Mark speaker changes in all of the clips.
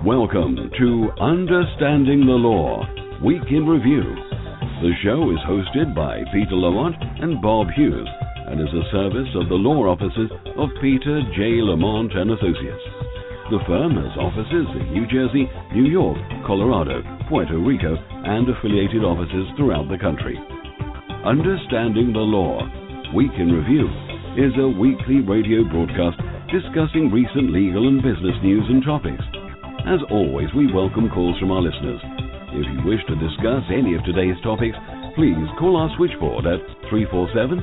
Speaker 1: Welcome to Understanding the Law, Week in Review. The show is hosted by Peter Lamont and Bob Hughes and is a service of the law offices of Peter J. Lamont and Associates. The firm has offices in New Jersey, New York, Colorado, Puerto Rico, and affiliated offices throughout the country. Understanding the Law, Week in Review is a weekly radio broadcast discussing recent legal and business news and topics as always, we welcome calls from our listeners. If you wish to discuss any of today's topics, please call our switchboard at 347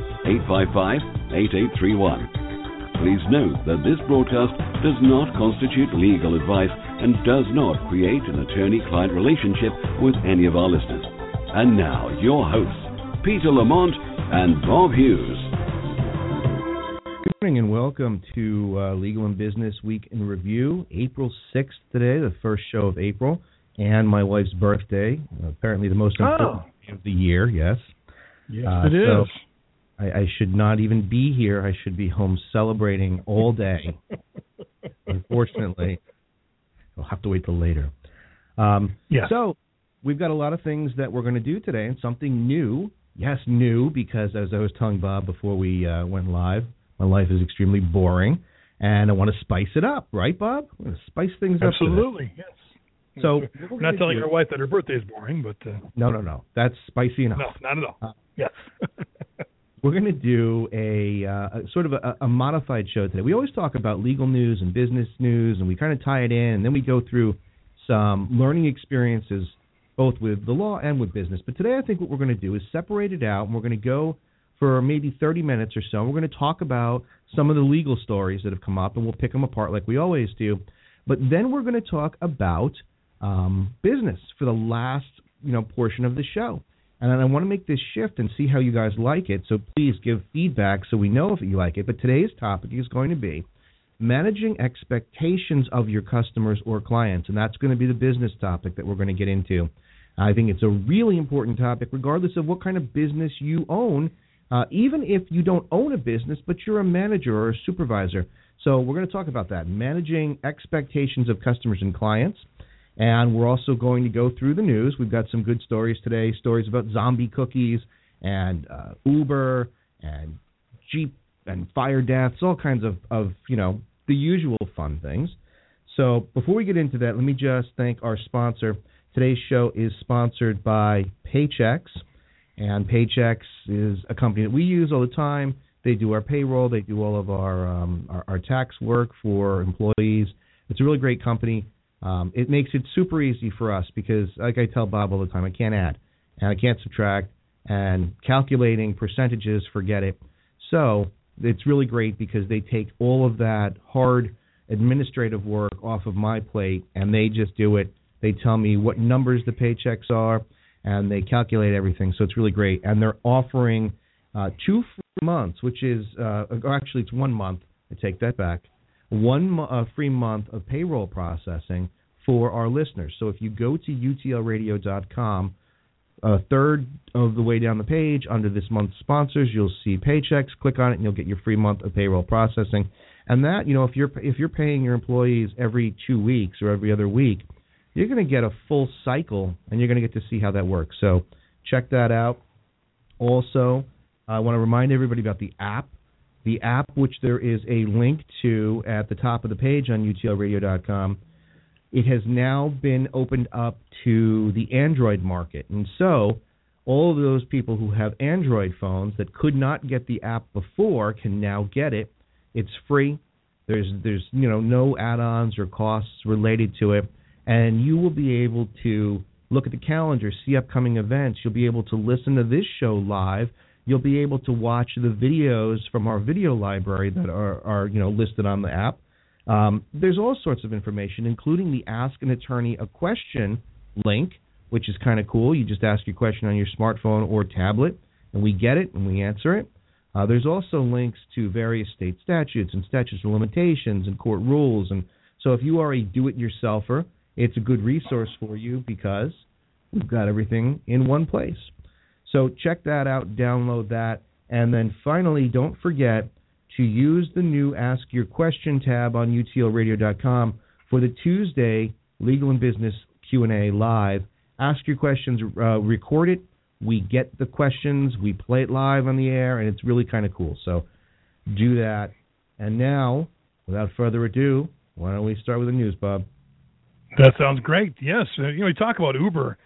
Speaker 1: 855 8831. Please note that this broadcast does not constitute legal advice and does not create an attorney client relationship with any of our listeners. And now, your hosts, Peter Lamont and Bob Hughes.
Speaker 2: Good morning and welcome to uh, Legal and Business Week in Review. April 6th today, the first show of April, and my wife's birthday. Apparently, the most important
Speaker 3: oh.
Speaker 2: of the year. Yes.
Speaker 3: Yes, uh, it
Speaker 2: so
Speaker 3: is.
Speaker 2: I, I should not even be here. I should be home celebrating all day. Unfortunately, I'll have to wait till later. Um,
Speaker 3: yes.
Speaker 2: So we've got a lot of things that we're going to do today, and something new. Yes, new because as I was telling Bob before we uh, went live, my life is extremely boring, and I want to spice it up, right, Bob? I want to spice things
Speaker 3: up. Absolutely, yes.
Speaker 2: So
Speaker 3: we're not telling your wife that her birthday is boring, but uh,
Speaker 2: no, no, no, that's spicy enough.
Speaker 3: No, not at all. Uh, yes.
Speaker 2: we're going to do a, uh, a sort of a, a, modified show today. We always talk about legal news and business news, and we kind of tie it in, and then we go through some learning experiences both with the law and with business. But today, I think what we're going to do is separate it out, and we're going to go for maybe 30 minutes or so. We're going to talk about some of the legal stories that have come up, and we'll pick them apart like we always do. But then we're going to talk about um, business for the last you know portion of the show. And I want to make this shift and see how you guys like it. So please give feedback so we know if you like it. But today's topic is going to be managing expectations of your customers or clients, and that's going to be the business topic that we're going to get into. I think it's a really important topic, regardless of what kind of business you own uh, even if you don't own a business, but you're a manager or a supervisor. So we're going to talk about that, managing expectations of customers and clients. And we're also going to go through the news. We've got some good stories today, stories about zombie cookies and uh, Uber and Jeep and fire deaths, all kinds of, of, you know, the usual fun things. So before we get into that, let me just thank our sponsor. Today's show is sponsored by Paychex. And Paychex is a company that we use all the time. They do our payroll. They do all of our um, our, our, tax work for employees. It's a really great company. Um, it makes it super easy for us because, like I tell Bob all the time, I can't add and I can't subtract and calculating percentages, forget it. So it's really great because they take all of that hard administrative work off of my plate and they just do it. They tell me what numbers the paychecks are and they calculate everything. So it's really great. And they're offering uh, two free months, which is uh, actually it's one month. I take that back. One uh, free month of payroll processing for our listeners. So if you go to utlradio.com, a third of the way down the page under this month's sponsors, you'll see Paychex. Click on it, and you'll get your free month of payroll processing. And that, you know, if you're if you're paying your employees every two weeks or every other week, you're going to get a full cycle and you're going to get to see how that works. So check that out. Also, I want to remind everybody about the app. The app, which there is a link to at the top of the page on utlradio.com, it has now been opened up to the Android market. And so, all of those people who have Android phones that could not get the app before can now get it. It's free. There's there's you know no add-ons or costs related to it and you will be able to look at the calendar, see upcoming events. You'll be able to listen to this show live. You'll be able to watch the videos from our video library that are, are you know listed on the app. Um, there's all sorts of information, including the Ask an Attorney a Question link, which is kind of cool. You just ask your question on your smartphone or tablet, and we get it and we answer it. Uh, there's also links to various state statutes and statutes of limitations and court rules. And so, if you are a do-it-yourselfer it's a good resource for you because we've got everything in one place. So check that out, download that, and then finally, don't forget to use the new Ask Your Question tab on utlradio.com for the Tuesday Legal and Business Q&A live. Ask your questions, uh, record it. We get the questions, we play it live on the air, and it's really kind of cool. So do that. And now, without further ado, why don't we start with the news, Bob?
Speaker 3: That sounds great. Yes, uh, you know, we talk about Uber,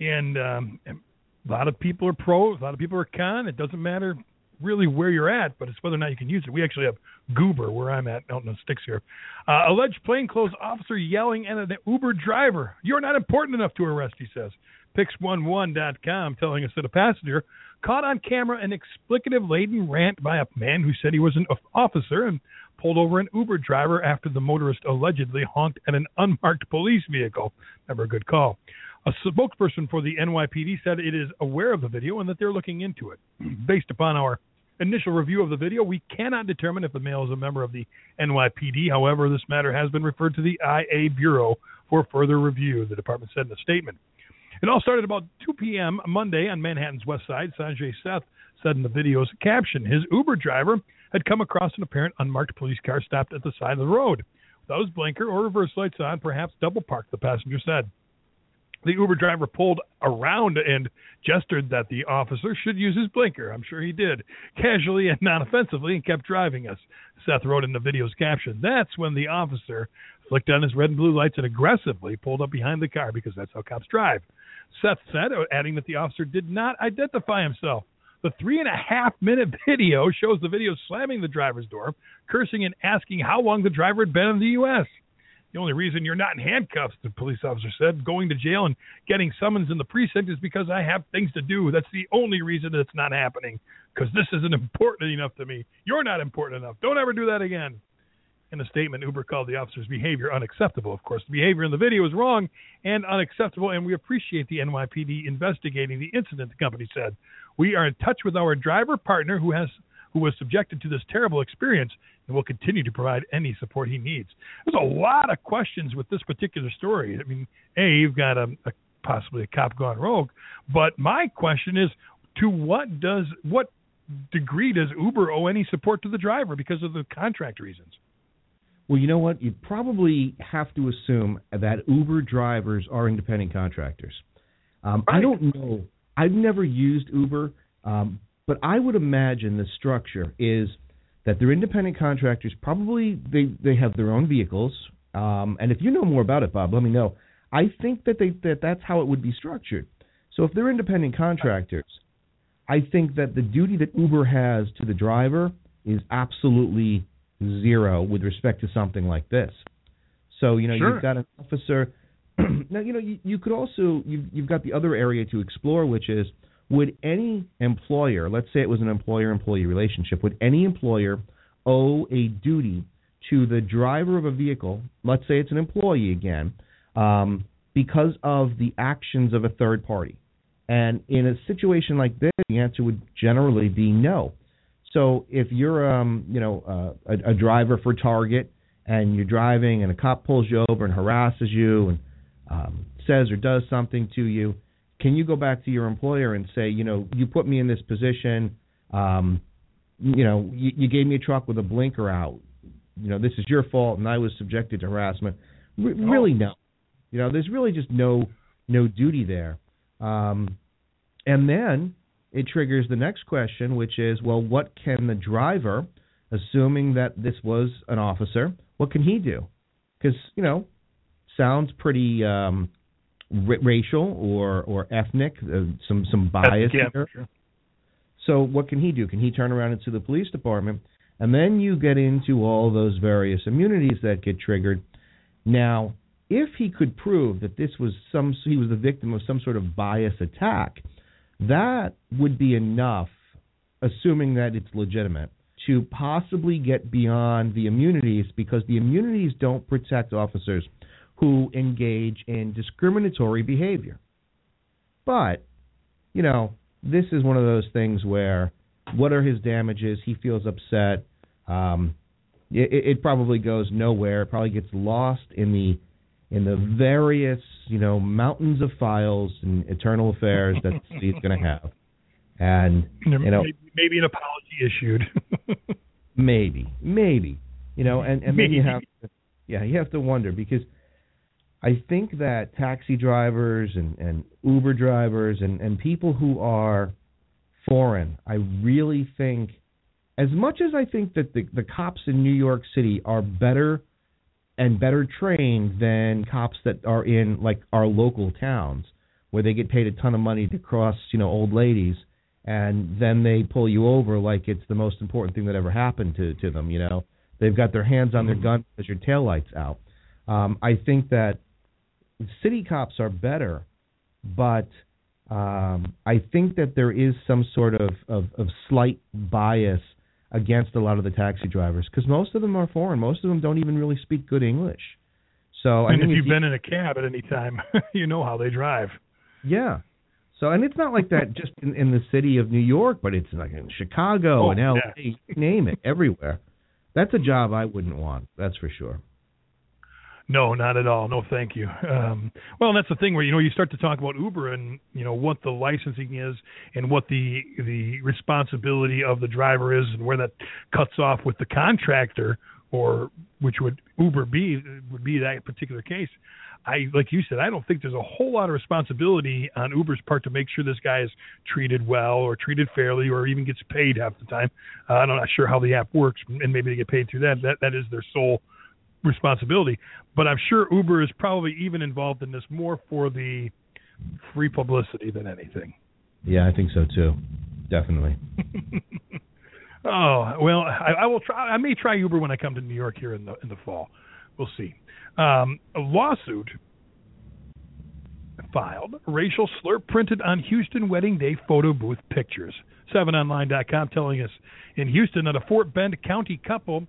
Speaker 3: and um, a lot of people are pro, a lot of people are con. It doesn't matter really where you're at, but it's whether or not you can use it. We actually have Goober where I'm at out in the sticks here. Uh, alleged plainclothes officer yelling at an Uber driver. You're not important enough to arrest, he says. Pix11.com telling us that a passenger caught on camera an explicative laden rant by a man who said he was an officer and pulled over an Uber driver after the motorist allegedly honked at an unmarked police vehicle. Never a good call. A spokesperson for the NYPD said it is aware of the video and that they're looking into it. Mm-hmm. Based upon our initial review of the video, we cannot determine if the male is a member of the NYPD. However, this matter has been referred to the IA Bureau for further review, the department said in a statement. It all started about 2 p.m. Monday on Manhattan's west side. Sanjay Seth said in the video's caption his Uber driver had come across an apparent unmarked police car stopped at the side of the road. Without his blinker or reverse lights on, perhaps double parked, the passenger said. The Uber driver pulled around and gestured that the officer should use his blinker. I'm sure he did, casually and non offensively, and kept driving us. Seth wrote in the video's caption. That's when the officer flicked on his red and blue lights and aggressively pulled up behind the car because that's how cops drive. Seth said, adding that the officer did not identify himself. The three and a half minute video shows the video slamming the driver's door, cursing and asking how long the driver had been in the U.S. The only reason you're not in handcuffs, the police officer said, going to jail and getting summons in the precinct is because I have things to do. That's the only reason it's not happening because this isn't important enough to me. You're not important enough. Don't ever do that again. In a statement, Uber called the officer's behavior unacceptable. Of course, the behavior in the video is wrong and unacceptable, and we appreciate the NYPD investigating the incident, the company said. We are in touch with our driver partner who has who was subjected to this terrible experience and will continue to provide any support he needs. There's a lot of questions with this particular story. I mean, A, you've got a, a possibly a cop gone rogue, but my question is to what does what degree does Uber owe any support to the driver because of the contract reasons?
Speaker 2: Well, you know what? You probably have to assume that Uber drivers are independent contractors. Um, right. I don't know. I've never used Uber, um, but I would imagine the structure is that they're independent contractors. Probably they they have their own vehicles. Um, and if you know more about it, Bob, let me know. I think that they that that's how it would be structured. So if they're independent contractors, I think that the duty that Uber has to the driver is absolutely zero with respect to something like this. So you know
Speaker 3: sure.
Speaker 2: you've got an officer. now you know you, you could also you've, you've got the other area to explore, which is would any employer, let's say it was an employer-employee relationship, would any employer owe a duty to the driver of a vehicle? Let's say it's an employee again, um, because of the actions of a third party. And in a situation like this, the answer would generally be no. So if you're, um, you know, uh, a, a driver for Target and you're driving and a cop pulls you over and harasses you and um, says or does something to you, can you go back to your employer and say, you know, you put me in this position, um, you know, you, you gave me a truck with a blinker out, you know, this is your fault and I was subjected to harassment. R-. Really, no. You know, there's really just no no duty there. Um, and then it triggers the next question, which is, well, what can the driver, assuming that this was an officer, what can he do? Because you know, sounds pretty um, r- racial or or ethnic, uh, some some bias
Speaker 3: yeah,
Speaker 2: here.
Speaker 3: Sure.
Speaker 2: So what can he do? Can he turn around and sue the police department? And then you get into all those various immunities that get triggered. Now, if he could prove that this was some he was the victim of some sort of bias attack, that would be enough, assuming that it's legitimate, to possibly get beyond the immunities because the immunities don't protect officers who engage in discriminatory behavior. But, you know, this is one of those things where what are his damages? He feels upset. Um, it, it probably goes nowhere. It probably gets lost in the in the various, you know, mountains of files and internal affairs that he's going to have. And you know,
Speaker 3: maybe, maybe an apology issued.
Speaker 2: maybe, maybe, you know, and and then
Speaker 3: maybe.
Speaker 2: you have, to, yeah, you have to wonder because I think that taxi drivers and, and Uber drivers and, and people who are foreign, I really think, as much as I think that the, the cops in New York City are better and better trained than cops that are in like our local towns where they get paid a ton of money to cross, you know, old ladies and then they pull you over like it's the most important thing that ever happened to to them, you know. They've got their hands on their gun because your tail lights out. Um, I think that city cops are better, but um, I think that there is some sort of, of, of slight bias against a lot of the taxi drivers because most of them are foreign. Most of them don't even really speak good English. So
Speaker 3: and
Speaker 2: I
Speaker 3: if you've
Speaker 2: you,
Speaker 3: been in a cab at any time, you know how they drive.
Speaker 2: Yeah. So and it's not like that just in, in the city of New York, but it's like in Chicago
Speaker 3: Oh,
Speaker 2: and LA,
Speaker 3: yeah.
Speaker 2: name it, everywhere. That's a job I wouldn't want. That's for sure.
Speaker 3: No, not at all. No, thank you. Um, well, that's the thing where you know you start to talk about Uber and you know what the licensing is and what the the responsibility of the driver is and where that cuts off with the contractor or which would Uber be would be that particular case. I like you said, I don't think there's a whole lot of responsibility on Uber's part to make sure this guy is treated well or treated fairly or even gets paid half the time. Uh, I'm not sure how the app works, and maybe they get paid through that. That that is their sole responsibility. But I'm sure Uber is probably even involved in this more for the free publicity than anything.
Speaker 2: Yeah, I think so too. Definitely.
Speaker 3: oh well, I, I will try. I may try Uber when I come to New York here in the in the fall. We'll see. Um, a lawsuit filed racial slur printed on Houston wedding day photo booth pictures. 7online.com telling us in Houston that a Fort Bend County couple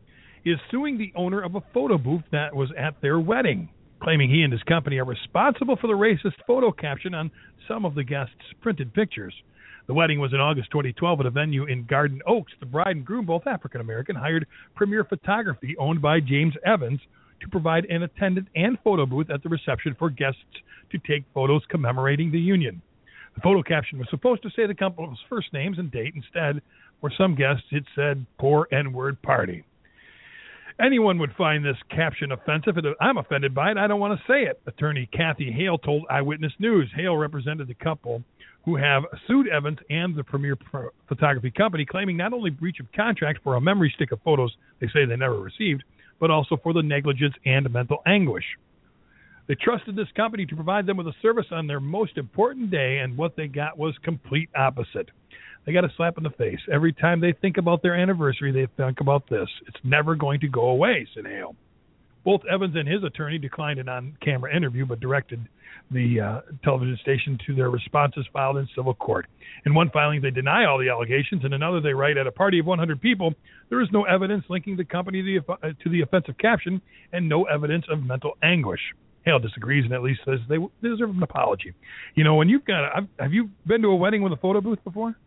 Speaker 3: is suing the owner of a photo booth that was at their wedding, claiming he and his company are responsible for the racist photo caption on some of the guests' printed pictures. The wedding was in August 2012 at a venue in Garden Oaks. The bride and groom, both African American, hired Premier Photography, owned by James Evans, to provide an attendant and photo booth at the reception for guests to take photos commemorating the union. The photo caption was supposed to say the couple's first names and date. Instead, for some guests, it said "poor N-word party." Anyone would find this caption offensive. I'm offended by it. I don't want to say it. Attorney Kathy Hale told Eyewitness News. Hale represented the couple who have sued Evans and the Premier Photography Company, claiming not only breach of contract for a memory stick of photos they say they never received, but also for the negligence and mental anguish. They trusted this company to provide them with a service on their most important day, and what they got was complete opposite. They got a slap in the face. Every time they think about their anniversary, they think about this. It's never going to go away, said Hale. Both Evans and his attorney declined an on camera interview, but directed the uh, television station to their responses filed in civil court. In one filing, they deny all the allegations. In another, they write At a party of 100 people, there is no evidence linking the company to the, uh, to the offensive caption and no evidence of mental anguish. Hale disagrees and at least says they deserve an apology. You know, when you've got, have you been to a wedding with a photo booth before?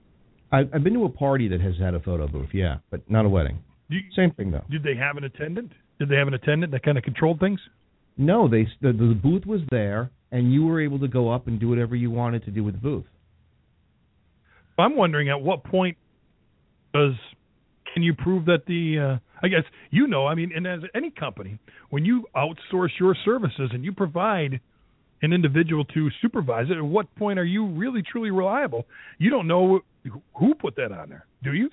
Speaker 2: I've, I've been to a party that has had a photo booth, yeah, but not a wedding.
Speaker 3: You,
Speaker 2: Same thing though.
Speaker 3: did they have an attendant? Did they have an attendant that kind of controlled things?
Speaker 2: No, they the, the booth was there, and you were able to go up and do whatever you wanted to do with the booth.
Speaker 3: I'm wondering at what point does can you prove that the uh, I guess you know I mean and as any company when you outsource your services and you provide an individual to supervise it at what point are you really truly reliable you don't know who put that on there do you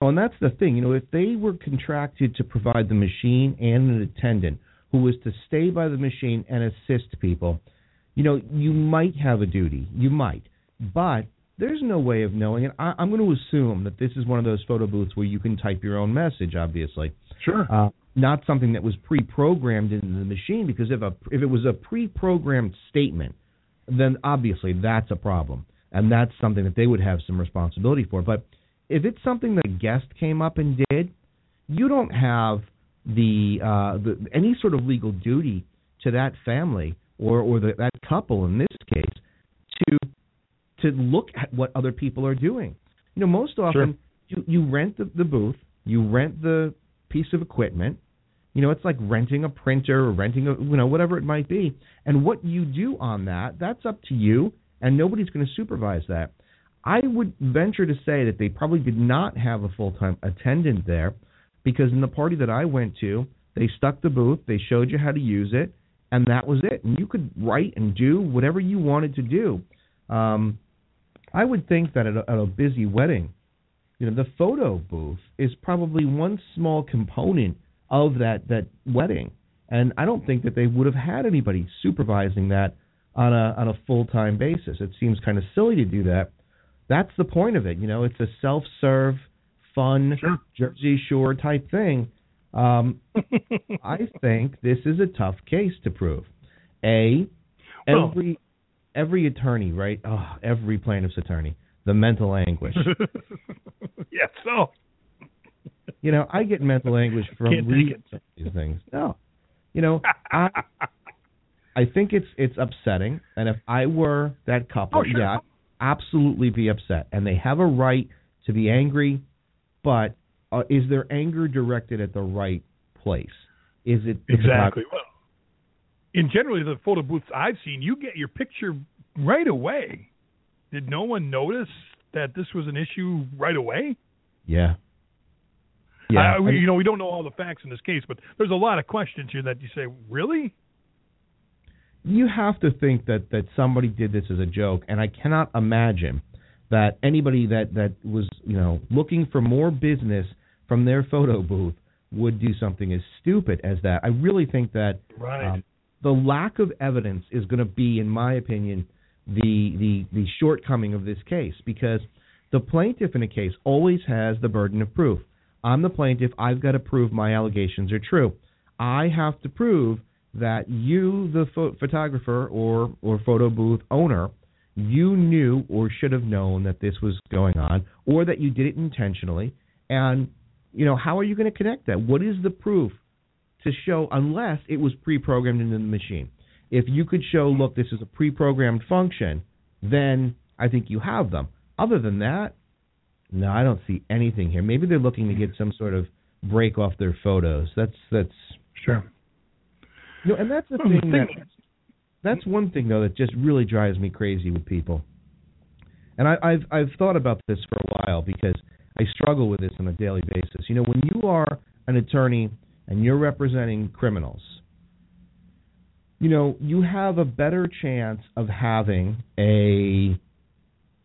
Speaker 2: No, and that's the thing. You know, if they were contracted to provide the machine and an attendant who was to stay by the machine and assist people, you know, you might have a duty. You might, but there's no way of knowing it. I, I'm going to assume that this is one of those photo booths where you can type your own message. Obviously,
Speaker 3: sure
Speaker 2: uh, not something that was pre-programmed into the machine. Because if a if it was a pre-programmed statement, then obviously that's a problem, and that's something that they would have some responsibility for. But if it's something that a guest came up and did, you don't have the, uh, the any sort of legal duty to that family or or the, that couple in this case to to look at what other people are doing. You know, most often you you rent the, the booth, you rent the piece of equipment. You know, it's like renting a printer or renting a you know whatever it might be. And what you do on that, that's up to you, and nobody's going to supervise that. I would venture to say that they probably did not have a full time attendant there because in the party that I went to, they stuck the booth, they showed you how to use it, and that was it. And you could write and do whatever you wanted to do. Um, I would think that at a, at a busy wedding, you know, the photo booth is probably one small component of that that wedding, and I don't think that they would have had anybody supervising that on a on a full time basis. It seems kind of silly to do that. That's the point of it. You know, it's a self serve, fun
Speaker 3: Sure.
Speaker 2: Jersey Shore type thing. Um, I think this is a tough case to prove. A,
Speaker 3: Well-
Speaker 2: every every attorney, right? Oh, every plaintiff's attorney, the mental anguish.
Speaker 3: yeah, so
Speaker 2: you know, I get mental anguish from reading
Speaker 3: it.
Speaker 2: some of these things. No, you know, I I think it's it's upsetting, and if I were that couple,
Speaker 3: Oh, sure.
Speaker 2: yeah, I'd absolutely be upset, and they have a right to be angry, but uh, is their anger directed at the right place? Is it
Speaker 3: exactly. Well, in generally the photo booths I've seen, you get your picture right away. Did no one notice that this was an issue right away?
Speaker 2: Yeah. Yeah.
Speaker 3: I- we, you know, we don't know all the facts in this case, but there's a lot of questions here that you say, really?
Speaker 2: You have to think that that somebody did this as a joke, and I cannot imagine that anybody that that was you know looking for more business from their photo booth would do something as stupid as that. I really think that
Speaker 3: Right.
Speaker 2: um, the lack of evidence is going to be, in my opinion, the the the shortcoming of this case because the plaintiff in a case always has the burden of proof. I'm the plaintiff. I've got to prove my allegations are true. I have to prove that you, the pho- photographer or or photo booth owner, you knew or should have known that this was going on, or that you did it intentionally. And you know, how are you going to connect that? What is the proof to show unless it was pre-programmed into the machine? If you could show, look, this is a pre-programmed function, then I think you have them. Other than that, no, I don't see anything here. Maybe they're looking to get some sort of break off their photos. That's that's
Speaker 3: Sure.
Speaker 2: Know, and that's the thing
Speaker 3: thing-
Speaker 2: that that's one thing though that just really drives me crazy with people. And I, I've I've thought about this for a while because I struggle with this on a daily basis. You know, when you are an attorney and you're representing criminals, you know, you have a better chance of having a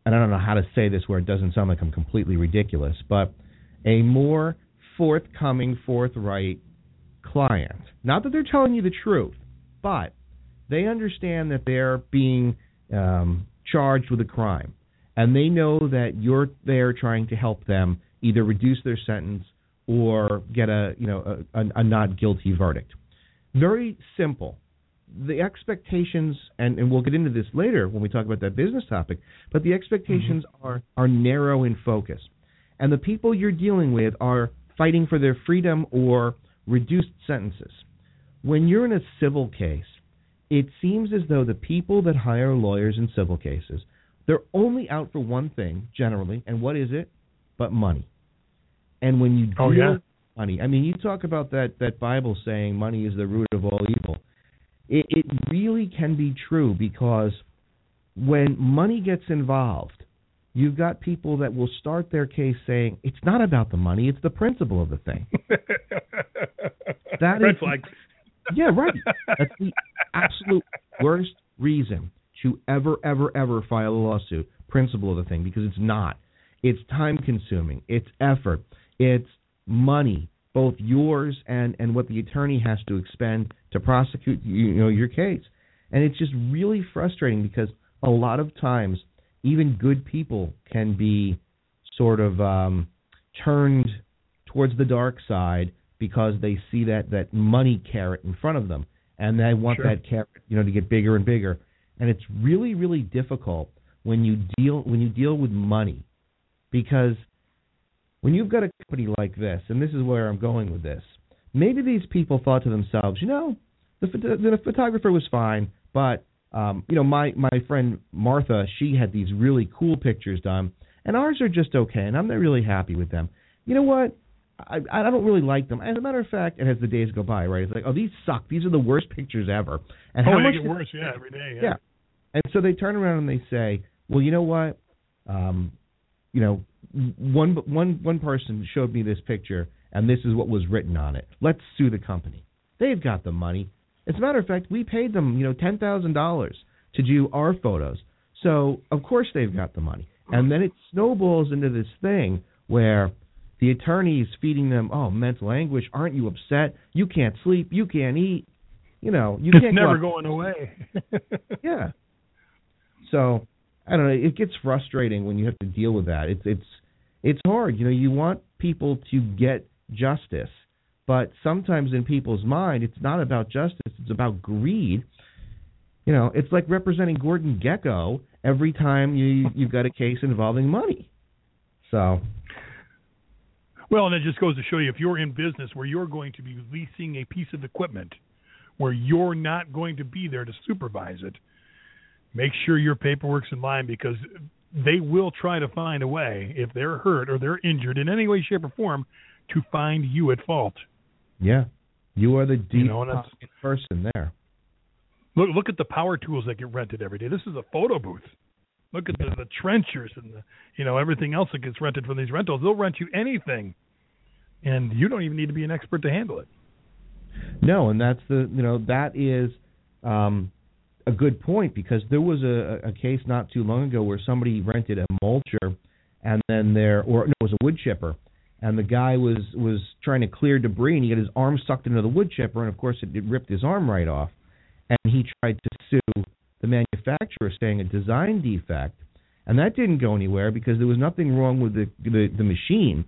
Speaker 2: and I don't know how to say this where it doesn't sound like I'm completely ridiculous, but a more forthcoming, forthright client. Not that they're telling you the truth, but they understand that they're being um, charged with a crime, and they know that you're there trying to help them either reduce their sentence or get a you know a, a, a not guilty verdict. Very simple. The expectations, and, and we'll get into this later when we talk about that business topic, but the expectations are are narrow in focus, and the people you're dealing with are fighting for their freedom or reduced sentences. When you're in a civil case, it seems as though the people that hire lawyers in civil cases, they're only out for one thing generally, and what is it? But money. And when you oh, deal
Speaker 3: Oh, yeah.
Speaker 2: money, I mean, you talk about that that Bible saying money is the root of all evil. It, it really can be true because when money gets involved, you've got people that will start their case saying it's not about the money, it's the principle of the thing. That
Speaker 3: Red
Speaker 2: is-
Speaker 3: flag.
Speaker 2: Yeah, right. That's the absolute worst reason to ever, ever, ever file a lawsuit. Principle of the thing, because it's not. It's time consuming. It's effort. It's money, both yours and and what the attorney has to expend to prosecute you know your case. And it's just really frustrating because a lot of times even good people can be sort of um turned towards the dark side because they see that that money carrot in front of them. And they want
Speaker 3: Sure.
Speaker 2: that carrot you know to get bigger and bigger. And it's really really difficult when you deal when you deal with money. Because when you've got a company like this and this is where I'm going with this maybe these people thought to themselves you know the, phot- the photographer was fine but um you know my my friend Martha she had these really cool pictures done and ours are just okay and I'm not really happy with them you know what I, I don't really like them. As a matter of fact, and as the days go by, right, it's like, oh, these suck. These are the worst pictures ever. And
Speaker 3: oh,
Speaker 2: how
Speaker 3: they
Speaker 2: much?
Speaker 3: get worse, yeah, every day. Yeah.
Speaker 2: yeah. And so they turn around and they say, well, you know what? Um, you know, one one one person showed me this picture, and this is what was written on it. Let's sue the company. They've got the money. As a matter of fact, we paid them, you know, ten thousand dollars to do our photos. So of course they've got the money. And then it snowballs into this thing where the attorney's feeding them, oh, mental anguish. Aren't you upset? You can't sleep. You can't eat. You know, you
Speaker 3: it's
Speaker 2: can't.
Speaker 3: It's never
Speaker 2: go
Speaker 3: going away.
Speaker 2: yeah. So I don't know. It gets frustrating when you have to deal with that. It's it's it's hard. You know, you want people to get justice, but sometimes in people's mind, it's not about justice. It's about greed. You know, it's like representing Gordon Gekko every time you you've got a case involving money. So.
Speaker 3: Well, and it just goes to show you if you're in business where you're going to be leasing a piece of equipment where you're not going to be there to supervise it, make sure your paperwork's in line because they will try to find a way if they're hurt or they're injured in any way, shape, or form to find you at fault.
Speaker 2: Yeah, you are the deep
Speaker 3: you know,
Speaker 2: person there.
Speaker 3: Look, look at the power tools that get rented every day. This is a photo booth. Look at the, the trenchers and the, you know everything else that gets rented from these rentals. They'll rent you anything, and you don't even need to be an expert to handle it.
Speaker 2: No, and that's the you know that is um, a good point because there was a, a case not too long ago where somebody rented a mulcher and then there or no, it was a wood chipper and the guy was was trying to clear debris and he got his arm sucked into the wood chipper and of course it, it ripped his arm right off and he tried to sue the manufacturer saying a design defect, and that didn't go anywhere because there was nothing wrong with the the, the machine.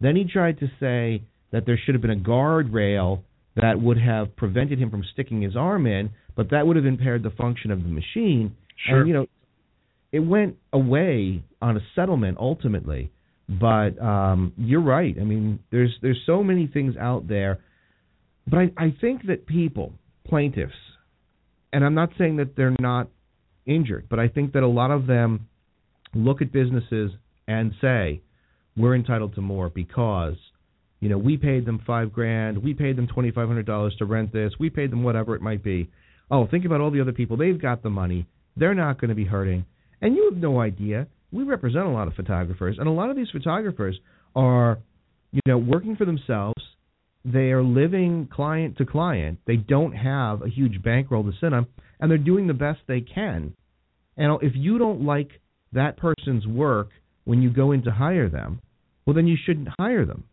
Speaker 2: Then he tried to say that there should have been a guardrail that would have prevented him from sticking his arm in, but that would have impaired the function of the machine.
Speaker 3: Sure.
Speaker 2: And you know, it went away on a settlement ultimately. But um, you're right. I mean, there's there's so many things out there, but I, I think that people, plaintiffs, and I'm not saying that they're not injured, but I think that a lot of them look at businesses and say, we're entitled to more because, you know, we paid them five grand, we paid them twenty five hundred dollars to rent this, we paid them whatever it might be. Oh, think about all the other people. They've got the money. They're not going to be hurting. And you have no idea. We represent a lot of photographers, and a lot of these photographers are, you know, working for themselves they are living client to client. They don't have a huge bankroll to sit on, and they're doing the best they can. And if you don't like that person's work when you go in to hire them, well, then you shouldn't hire them.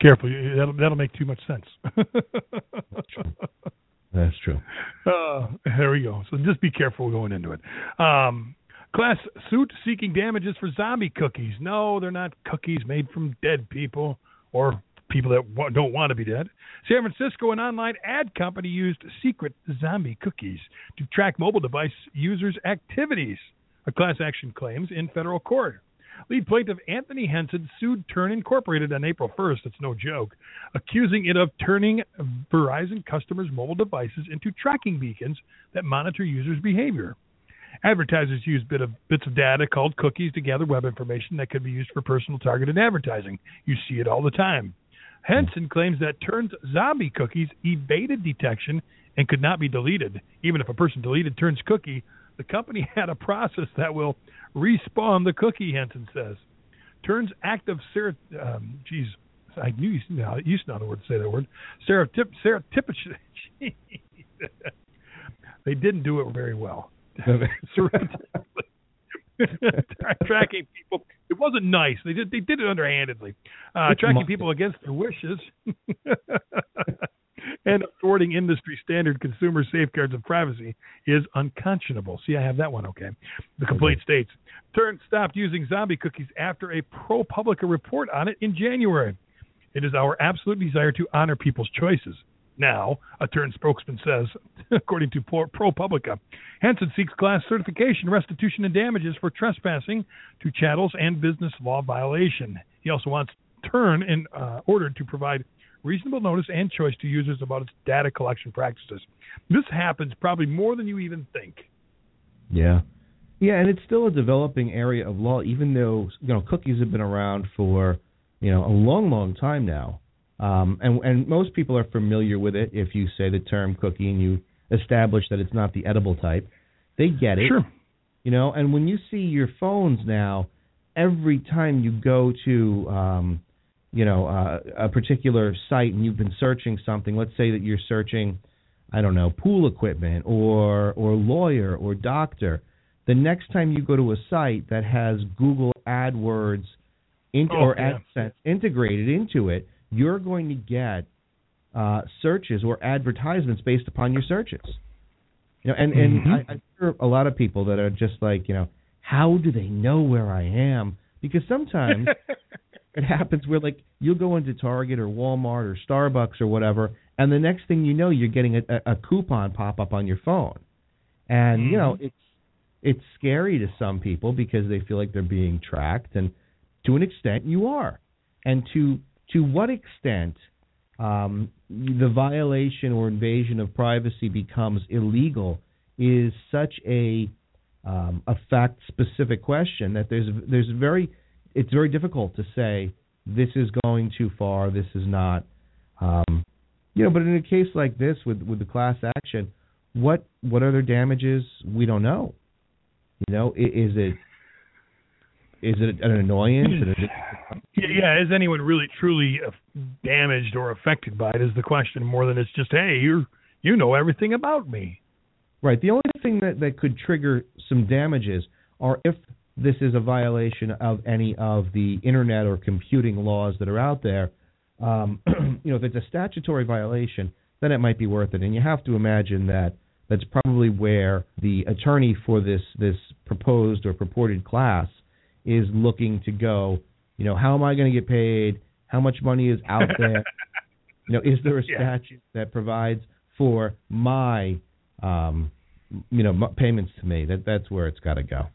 Speaker 3: Careful, that'll that'll make too much sense.
Speaker 2: That's true.
Speaker 3: Uh, there we go. So just be careful going into it. Um, Class suit seeking damages for zombie cookies. No, they're not cookies made from dead people or people that don't want to be dead. San Francisco, an online ad company used secret zombie cookies to track mobile device users' activities. A class action claims in federal court. Lead plaintiff Anthony Henson sued Turn Incorporated on April 1st, it's no joke, accusing it of turning Verizon customers' mobile devices into tracking beacons that monitor users' behavior. Advertisers use bit of, bits of data called cookies to gather web information that could be used for personal targeted advertising. You see it all the time. Henson claims that Turn's zombie cookies evaded detection and could not be deleted. Even if a person deleted Turn's cookie, the company had a process that will respawn the cookie, Henson says. Turn's active ser- um, geez, I knew you used to know the word to say that word. Serotip, serotip, they didn't do it very well. tracking people. It wasn't nice. They did they did it underhandedly. Uh, tracking people against their wishes and thwarting industry standard consumer safeguards of privacy is unconscionable. See, I have that one okay. The complaint states Turn stopped using zombie cookies after a ProPublica report on it in January. It is our absolute desire to honor people's choices now, a Turn spokesman says, according to ProPublica. Henson seeks class certification, restitution, and damages for trespassing to chattels and business law violation. He also wants Turn in uh, order to provide reasonable notice and choice to users about its data collection practices. This happens probably more than you even think.
Speaker 2: Yeah. Yeah, and it's still a developing area of law, even though you know cookies have been around for you know a long, long time now. Um, and, and most people are familiar with it if you say the term cookie and you establish that it's not the edible type. They get it.
Speaker 3: Sure.
Speaker 2: You know, and when you see your phones now, every time you go to, um, you know, uh, a particular site and you've been searching something. Let's say that you're searching, I don't know, pool equipment or or lawyer or doctor. The next time you go to a site that has Google AdWords in,
Speaker 3: Oh,
Speaker 2: or
Speaker 3: yeah.
Speaker 2: AdSense integrated into it, you're going to get uh, searches or advertisements based upon your searches. You know, and and
Speaker 3: Mhm.
Speaker 2: I, I hear a lot of people that are just like, you know, how do they know where I am? Because sometimes it happens where like you'll go into Target or Walmart or Starbucks or whatever, and the next thing you know, you're getting a, a, coupon pop up on your phone, and you know
Speaker 3: Mhm.
Speaker 2: it's it's scary to some people because they feel like they're being tracked, and to an extent you are, and to to what extent um, the violation or invasion of privacy becomes illegal is such a um, a fact specific question that there's there's very it's very difficult to say this is going too far, this is not. Um, you know, but in a case like this with with the class action, what what other damages we don't know. You know, is it is it an annoyance? Is it-
Speaker 3: Yeah, yeah, is anyone really truly damaged or affected by it? Is the question more than it's just, hey, you you know everything about me.
Speaker 2: Right. The only thing that, that could trigger some damages are if this is a violation of any of the internet or computing laws that are out there. Um, you know, if it's a statutory violation, then it might be worth it. And you have to imagine that that's probably where the attorney for this this proposed or purported class is looking to go. You know, how am I going to get paid? How much money is out there? You know, is there a
Speaker 3: Yeah.
Speaker 2: statute that provides for my um, you know, m- payments to me. That that's where it's got to go.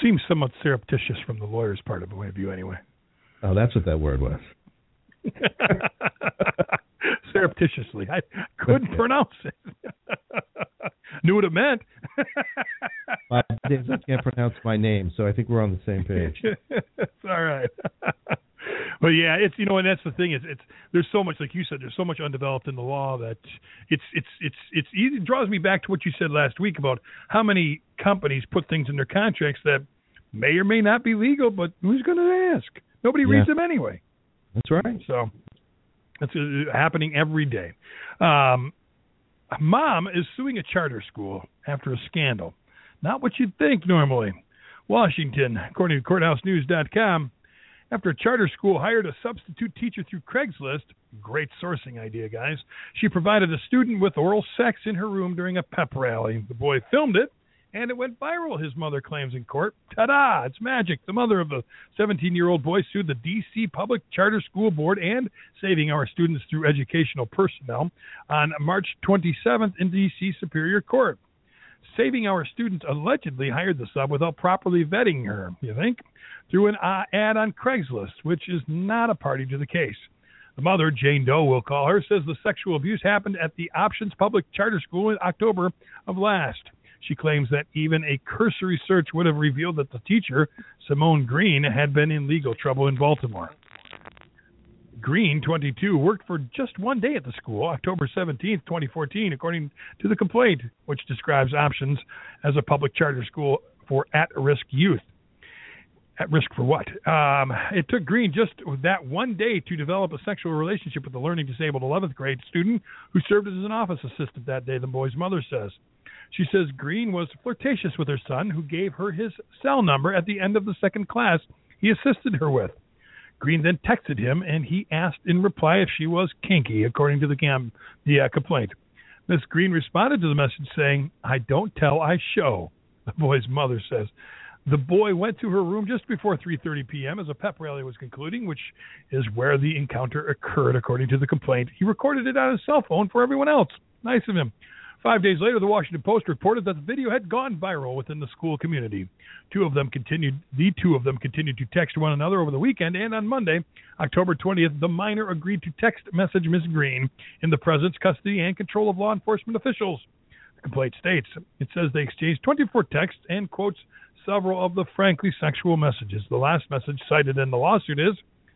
Speaker 3: Seems somewhat surreptitious from the lawyer's part of the way of view, anyway.
Speaker 2: Oh, that's what that word was.
Speaker 3: Surreptitiously, I couldn't pronounce it. Knew what it meant.
Speaker 2: I I can't pronounce my name, so I think we're on the same page.
Speaker 3: it's all right. But yeah, it's you know, and that's the thing is, it's there's so much, like you said, there's so much undeveloped in the law that it's it's it's it's easy. It draws me back to what you said last week about how many companies put things in their contracts that may or may not be legal, but who's going to ask? Nobody reads them anyway.
Speaker 2: That's right.
Speaker 3: So that's uh, happening every day. Um, mom is suing a charter school after a scandal. Not what you'd think normally. Washington, according to CourthouseNews.com, after a charter school hired a substitute teacher through Craigslist, great sourcing idea, guys, she provided a student with oral sex in her room during a pep rally. The boy filmed it, and it went viral, his mother claims in court. Ta da! It's magic. The mother of the 17 year old boy sued the D.C. Public Charter School Board and Saving Our Students Through Educational Personnel on March 27th in D.C. Superior Court. Saving Our Students allegedly hired the sub without properly vetting her, you think, through an uh, ad on Craigslist, which is not a party to the case. The mother, Jane Doe, we'll call her, says the sexual abuse happened at the Options Public Charter School in October of last. She claims that even a cursory search would have revealed that the teacher, Simone Green, had been in legal trouble in Baltimore. Green, 22, worked for just one day at the school, October 17, 2014, according to the complaint, which describes options as a public charter school for at risk youth. At risk for what? Um, it took Green just that one day to develop a sexual relationship with a learning disabled 11th grade student who served as an office assistant that day, the boy's mother says. She says Green was flirtatious with her son, who gave her his cell number at the end of the second class he assisted her with. Green then texted him, and he asked in reply if she was kinky, according to the, cam- the uh, complaint. Miss Green responded to the message saying, I don't tell, I show, the boy's mother says. The boy went to her room just before 3:30 p.m. as a pep rally was concluding, which is where the encounter occurred, according to the complaint. He recorded it on his cell phone for everyone else. Nice of him. Five days later, the Washington Post reported that the video had gone viral within the school community. Two of them continued. The two of them continued to text one another over the weekend, and on Monday, October 20th, the minor agreed to text message Ms. Green in the presence, custody, and control of law enforcement officials. The complaint states it says they exchanged 24 texts and quotes several of the frankly sexual messages. The last message cited in the lawsuit is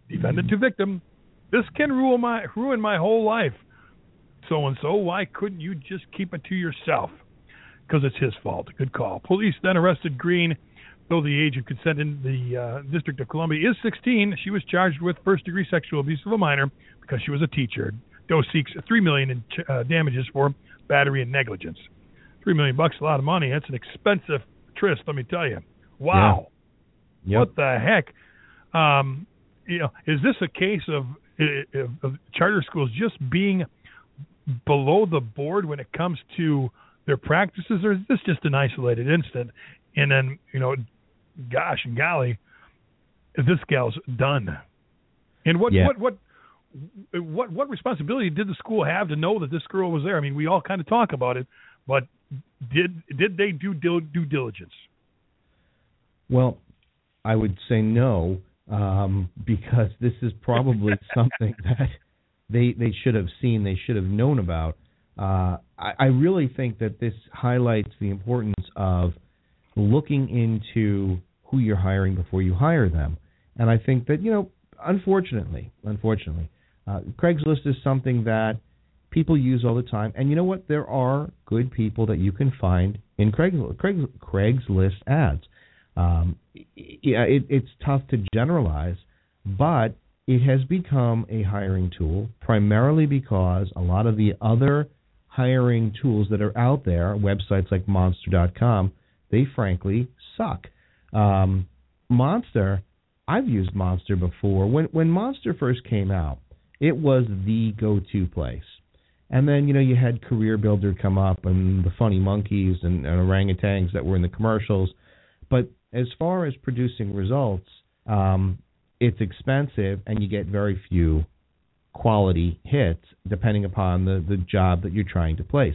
Speaker 3: defendant to victim. This can ruin my ruin my whole life. So and so, why couldn't you just keep it to yourself? Because it's his fault. Good call. Police then arrested Green though the age of consent in the uh, District of Columbia is 16, she was charged with first-degree sexual abuse of a minor because she was a teacher. Doe seeks three million in uh, damages for battery and negligence. Three million bucks, a lot of money. That's an expensive tryst, let me tell you. Wow.
Speaker 2: Yeah.
Speaker 3: What the heck? Um, you know, is this a case of, of, of charter schools just being below the board when it comes to their practices, or is this just an isolated incident? And then, you know, gosh and golly, this gal's done. And what
Speaker 2: Yeah.
Speaker 3: what what what what responsibility did the school have to know that this girl was there? I mean, we all kind of talk about it, but did did they do due, due diligence?
Speaker 2: Well, I would say no, um, because this is probably something that they they should have seen, they should have known about. Uh, I, I really think that this highlights the importance of looking into who you're hiring before you hire them. And I think that you know, unfortunately, unfortunately, uh, Craigslist is something that people use all the time. And you know what? There are good people that you can find in Craigslist, Craig, Craigslist ads. Um, yeah, it, it's tough to generalize, but it has become a hiring tool primarily because a lot of the other hiring tools that are out there, websites like Monster.com, they frankly suck. Um, Monster, I've used Monster before. When when Monster first came out, it was the go-to place. And then you know you had Career Builder come up and the funny monkeys and, and orangutans that were in the commercials. But as far as producing results, um, it's expensive and you get very few quality hits depending upon the, the job that you're trying to place.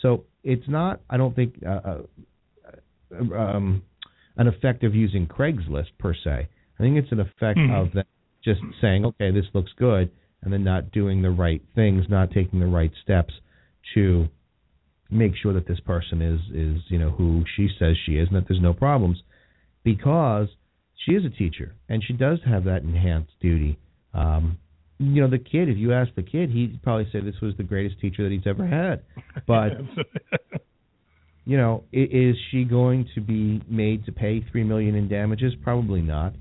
Speaker 2: So it's not, I don't think, uh, uh, um, an effect of using Craigslist per se. I think it's an effect
Speaker 3: Mhm.
Speaker 2: of them just saying, okay, this looks good, and then not doing the right things, not taking the right steps to make sure that this person is is you know who she says she is, and that there's no problems, because she is a teacher and she does have that enhanced duty. Um, you know, the kid. If you ask the kid, he'd probably say this was the greatest teacher that he's ever had. But you know, i- is she going to be made to pay three million in damages? Probably not.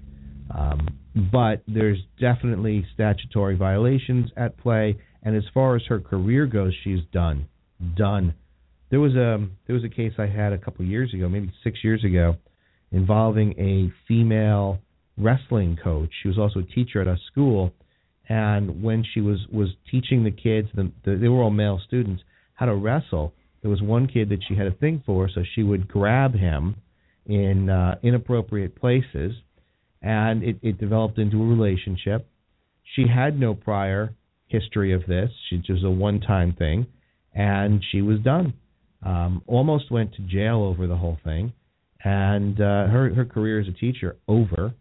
Speaker 2: Um, but there's definitely statutory violations at play, and as far as her career goes, she's done. Done. There was a there was a case I had a couple years ago, maybe six years ago, involving a female wrestling coach. She was also a teacher at a school, and when she was was teaching the kids, the, the, they were all male students, how to wrestle. There was one kid that she had a thing for, so she would grab him in uh, inappropriate places, and it, it developed into a relationship. She had no prior history of this; she just a one-time thing, and she was done. Um, almost went to jail over the whole thing, and uh, her her career as a teacher over,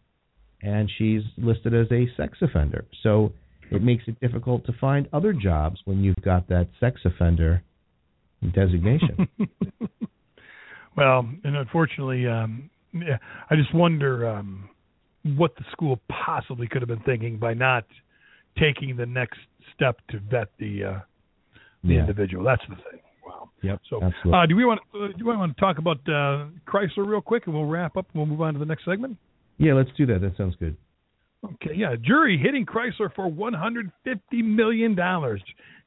Speaker 2: and she's listed as a sex offender. So it makes it difficult to find other jobs when you've got that sex offender designation.
Speaker 3: well, and unfortunately, um, yeah, I just wonder um, what the school possibly could have been thinking by not taking the next step to vet the uh, the
Speaker 2: Yeah.
Speaker 3: individual. That's the thing. Wow.
Speaker 2: Yep,
Speaker 3: So,
Speaker 2: absolutely.
Speaker 3: uh, do we want uh, do we want to talk about uh, Chrysler real quick, and we'll wrap up and we'll move on to the next segment?
Speaker 2: yeah, let's do that. That sounds good.
Speaker 3: Okay, yeah. Jury hitting Chrysler for $150 million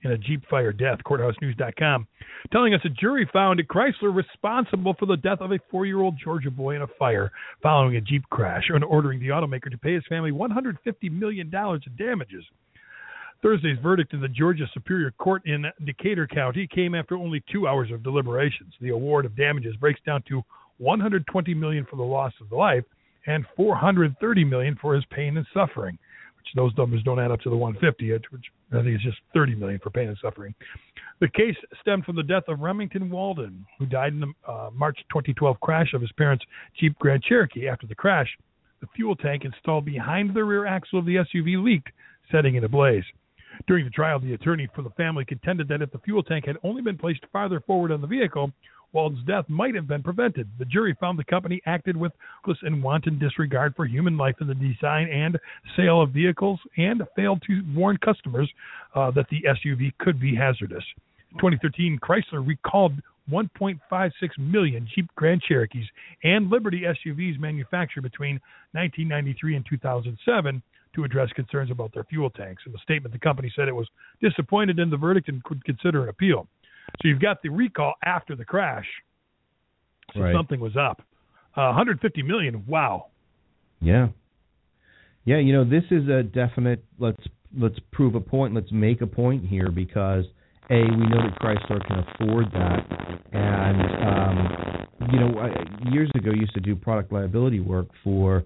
Speaker 3: in a Jeep fire death. CourthouseNews.com telling us a jury found Chrysler responsible for the death of a four year old Georgia boy in a fire following a Jeep crash and ordering the automaker to pay his family $150 million in damages. Thursday's verdict in the Georgia Superior Court in Decatur County came after only two hours of deliberations. The award of damages breaks down to 120 million for the loss of the life and 430 million for his pain and suffering, which those numbers don't add up to the 150, which I think is just 30 million for pain and suffering. The case stemmed from the death of Remington Walden, who died in the uh, March 2012 crash of his parents' Jeep Grand Cherokee. After the crash, the fuel tank installed behind the rear axle of the SUV leaked, setting it ablaze. During the trial, the attorney for the family contended that if the fuel tank had only been placed farther forward on the vehicle, Walden's death might have been prevented. The jury found the company acted with reckless and wanton disregard for human life in the design and sale of vehicles and failed to warn customers uh, that the SUV could be hazardous. In 2013, Chrysler recalled 1.56 million Jeep Grand Cherokees and Liberty SUVs manufactured between 1993 and 2007 to address concerns about their fuel tanks. In the statement, the company said it was disappointed in the verdict and could consider an appeal. So you've got the recall after the crash. So
Speaker 2: Right.
Speaker 3: something was up. Uh, 150 million. Wow.
Speaker 2: Yeah. Yeah, you know, this is a definite let's let's prove a point, let's make a point here because a we know that Chrysler can afford that and um you know, I, years ago used to do product liability work for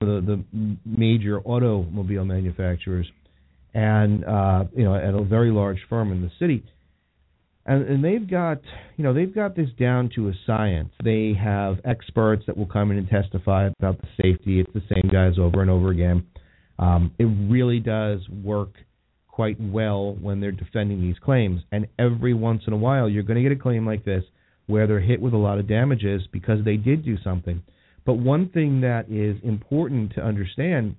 Speaker 2: the the major automobile manufacturers and uh you know, at a very large firm in the city and, and they've got you know they've got this down to a science. They have experts that will come in and testify about the safety. It's the same guys over and over again. Um, it really does work quite well when they're defending these claims. And every once in a while, you're going to get a claim like this where they're hit with a lot of damages because they did do something. But one thing that is important to understand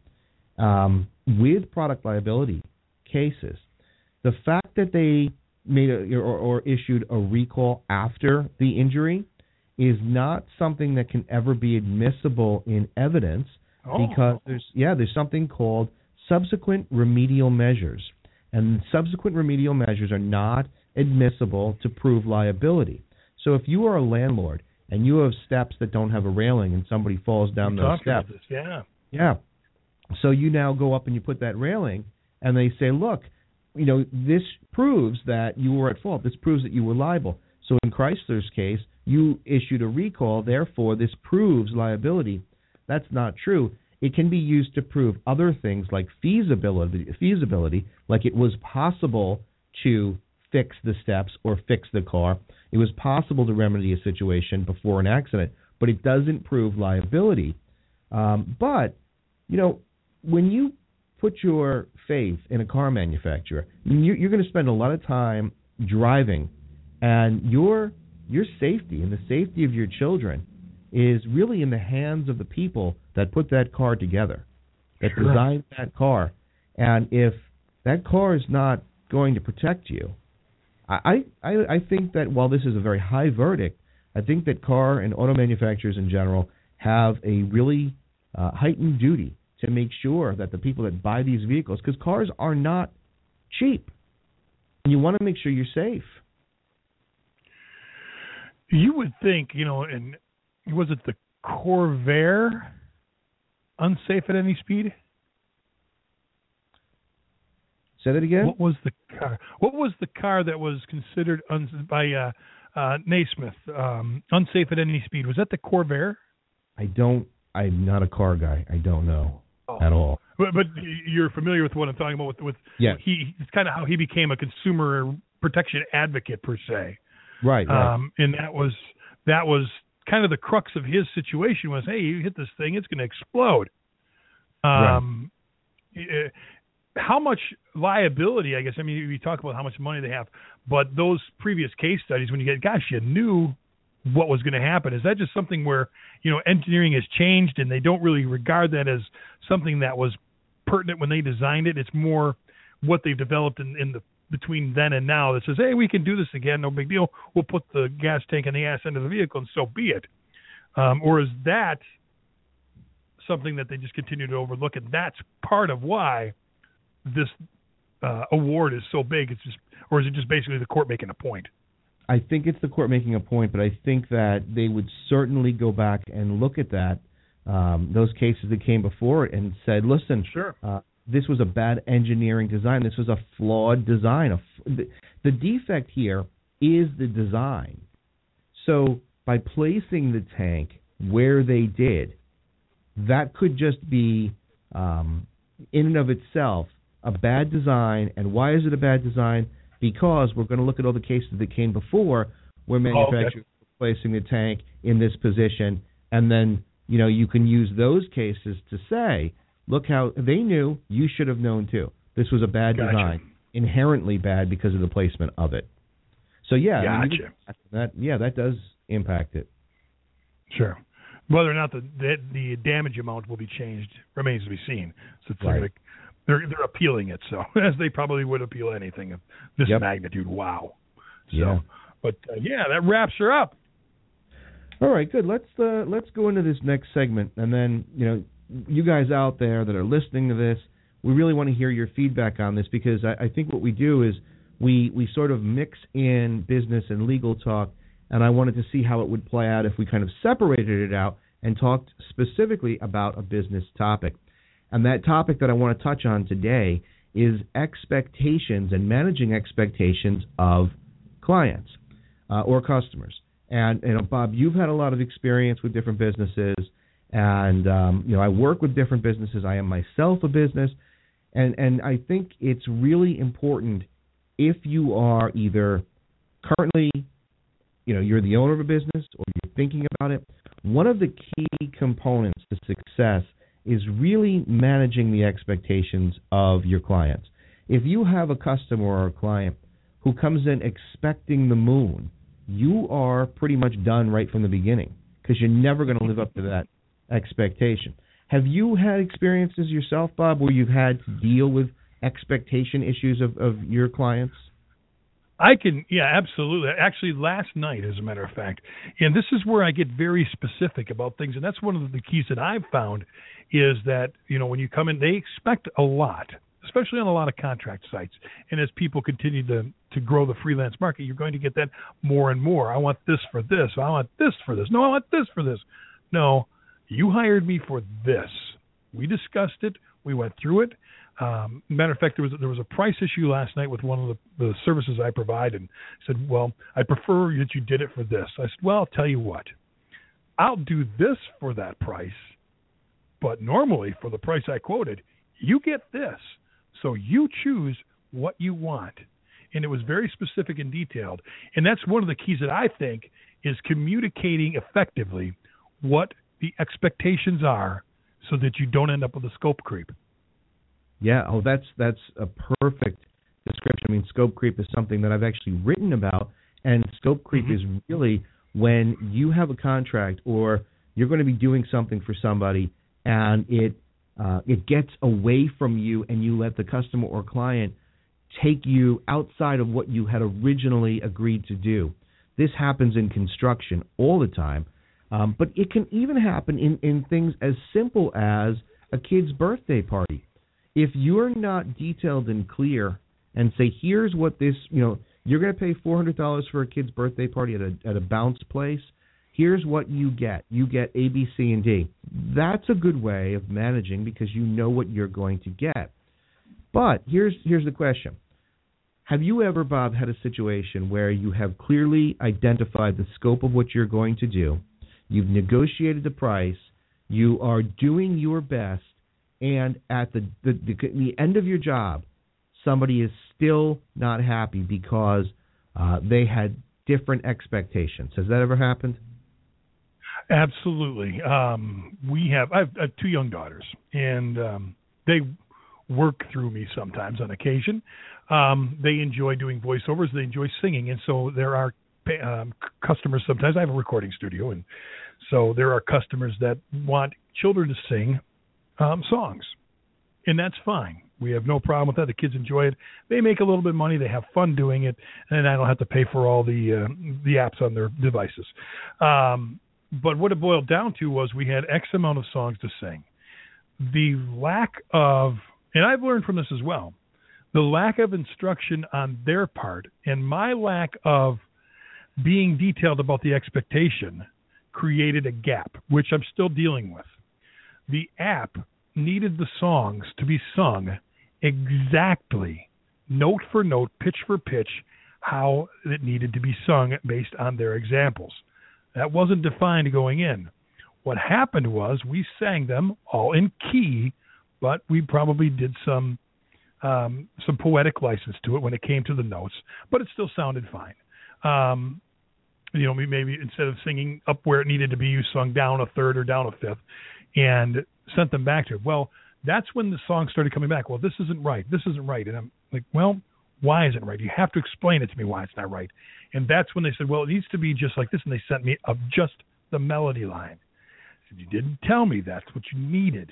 Speaker 2: um, with product liability cases, the fact that they made a, or, or issued a recall after the injury is not something that can ever be admissible in evidence
Speaker 3: Oh.
Speaker 2: because there's yeah there's something called subsequent remedial measures and subsequent remedial measures are not admissible to prove liability so if you are a landlord and you have steps that don't have a railing and somebody falls down
Speaker 3: We
Speaker 2: those steps.
Speaker 3: Yeah.
Speaker 2: yeah. So you now go up and you put that railing, and they say, look, you know, this proves that you were at fault. This proves that you were liable. So in Chrysler's case, you issued a recall, therefore this proves liability. That's not true. It can be used to prove other things like feasibility, feasibility, like it was possible to fix the steps or fix the car. It was possible to remedy a situation before an accident, but it doesn't prove liability. Um, but you know, when you put your faith in a car manufacturer, you, you're going to spend a lot of time driving, and your your safety and the safety of your children is really in the hands of the people that put that car together, that
Speaker 3: Sure.
Speaker 2: designed that car. And if that car is not going to protect you, I, I I think that while this is a very high verdict, I think that car and auto manufacturers in general have a really uh, heightened duty to make sure that the people that buy these vehicles, because cars are not cheap, and you want to make sure you're safe.
Speaker 3: You would think, you know, and was it the Corvair unsafe at any speed?
Speaker 2: Say that again.
Speaker 3: What was the car? What was the car that was considered un- by uh, uh, Naismith um, unsafe at any speed? Was that the Corvair?
Speaker 2: I don't. I'm not a car guy. I don't know
Speaker 3: Oh.
Speaker 2: at all.
Speaker 3: But, but you're familiar with what I'm talking about. With, with
Speaker 2: Yes.
Speaker 3: he, it's kind of how he became a consumer protection advocate per se.
Speaker 2: Right. Right.
Speaker 3: Um, and that was that was kind of the crux of his situation was, hey, you hit this thing, it's going to explode. Um, eh, How much liability? I guess I mean we talk about how much money they have, but those previous case studies, when you get, gosh, you knew what was going to happen. Is that just something where you know engineering has changed and they don't really regard that as something that was pertinent when they designed it? It's more what they've developed in, in the between then and now that says, hey, we can do this again, no big deal. We'll put the gas tank in the ass end of the vehicle, and so be it. Um, or is that something that they just continue to overlook, and that's part of why this uh, award is so big? It's just, or is it just basically the court making a point?
Speaker 2: I think it's the court making a point, but I think that they would certainly go back and look at that, um, those cases that came before it, and said, listen,
Speaker 3: Sure.
Speaker 2: uh, this was a bad engineering design. This was a flawed design. A f- the, the defect here is the design. So by placing the tank where they did, that could just be, um, in and of itself, a bad design. And why is it a bad design? Because we're going to look at all the cases that came before where manufacturers were placing the tank in this position, and then you know you can use those cases to say, look how they knew, you should have known too. This was a bad
Speaker 3: Gotcha.
Speaker 2: design, inherently bad because of the placement of it. So yeah, I mean,
Speaker 3: Gotcha.
Speaker 2: that yeah, that does impact it.
Speaker 3: Sure. Whether or not the, the the damage amount will be changed remains to be seen. So it's
Speaker 2: Right.
Speaker 3: like they're they're appealing it, so as they probably would appeal anything of this
Speaker 2: Yep.
Speaker 3: magnitude. Wow. So,
Speaker 2: Yeah.
Speaker 3: But uh, yeah, that wraps her up.
Speaker 2: All right, good. Let's uh, let's go into this next segment, and then you know, you guys out there that are listening to this, we really want to hear your feedback on this because I, I think what we do is we we sort of mix in business and legal talk, and I wanted to see how it would play out if we kind of separated it out and talked specifically about a business topic. And that topic that I want to touch on today is expectations and managing expectations of clients uh, or customers. And you know, Bob, you've had a lot of experience with different businesses, and um, you know, I work with different businesses. I am myself a business, and and I think it's really important if you are either currently, you know, you're the owner of a business or you're thinking about it. One of the key components to success is really managing the expectations of your clients. If you have a customer or a client who comes in expecting the moon, you are pretty much done right from the beginning because you're never going to live up to that expectation. Have you had experiences yourself, Bob, where you've had to deal with expectation issues of, of your clients?
Speaker 3: I can, yeah, absolutely. Actually, last night, as a matter of fact, and this is where I get very specific about things, and that's one of the keys that I've found is that you know when you come in, they expect a lot, especially on a lot of contract sites. And as people continue to to grow the freelance market, you're going to get that more and more. I want this for this. I want this for this. No, I want this for this. No, you hired me for this. We discussed it. We went through it. Um, matter of fact, there was there was a price issue last night with one of the, the services I provide, and said, "Well, I prefer that you did it for this." I said, "Well, I'll tell you what, I'll do this for that price, but normally for the price I quoted, you get this. So you choose what you want." And it was very specific and detailed, and that's one of the keys that I think is communicating effectively what the expectations are, so that you don't end up with a scope creep.
Speaker 2: Yeah, oh, that's that's a perfect description. I mean, scope creep is something that I've actually written about, and scope creep
Speaker 3: mm-hmm.
Speaker 2: is really when you have a contract or you're going to be doing something for somebody, and it uh, it gets away from you, and you let the customer or client take you outside of what you had originally agreed to do. This happens in construction all the time, um, but it can even happen in, in things as simple as a kid's birthday party. If you're not detailed and clear and say here's what this you know you're going to pay four hundred dollars for a kid's birthday party at a at a bounce place. Here's what you get. You get a b c and d. That's a good way of managing because you know what you're going to get. But here's here's the question. Have you ever bob had a situation where you have clearly identified the scope of what you're going to do you've negotiated the price you are doing your best and at the, the the, the end of your job, somebody is still not happy because uh, they had different expectations. Has that ever happened?
Speaker 3: Absolutely. Um, we have I, have two young daughters, and um, they work through me sometimes on occasion. Um, they enjoy doing voiceovers. They enjoy singing, and so there are um, customers. Sometimes I have a recording studio, and so there are customers that want children to sing um, songs, and that's fine. We have no problem with that. The kids enjoy it. They make a little bit of money. They have fun doing it, and I don't have to pay for all the uh, the apps on their devices. Um, but what it boiled down to was we had X amount of songs to sing. The lack of, and I've learned from this as well, the lack of instruction on their part and my lack of being detailed about the expectation created a gap, which I'm still dealing with the app needed the songs to be sung exactly, note for note, pitch for pitch, how it needed to be sung based on their examples. That wasn't defined going in. What happened was we sang them all in key, but we probably did some um, some poetic license to it when it came to the notes, but it still sounded fine. Um, you know, maybe instead of singing up where it needed to be, you sung down a third or down a fifth and sent them back to it. Well, that's when the song started coming back. Well, this isn't right. This isn't right. And I'm like, well, why isn't right? You have to explain it to me why it's not right. And that's when they said, well, it needs to be just like this. And they sent me of just the melody line. I said, you didn't tell me that's what you needed.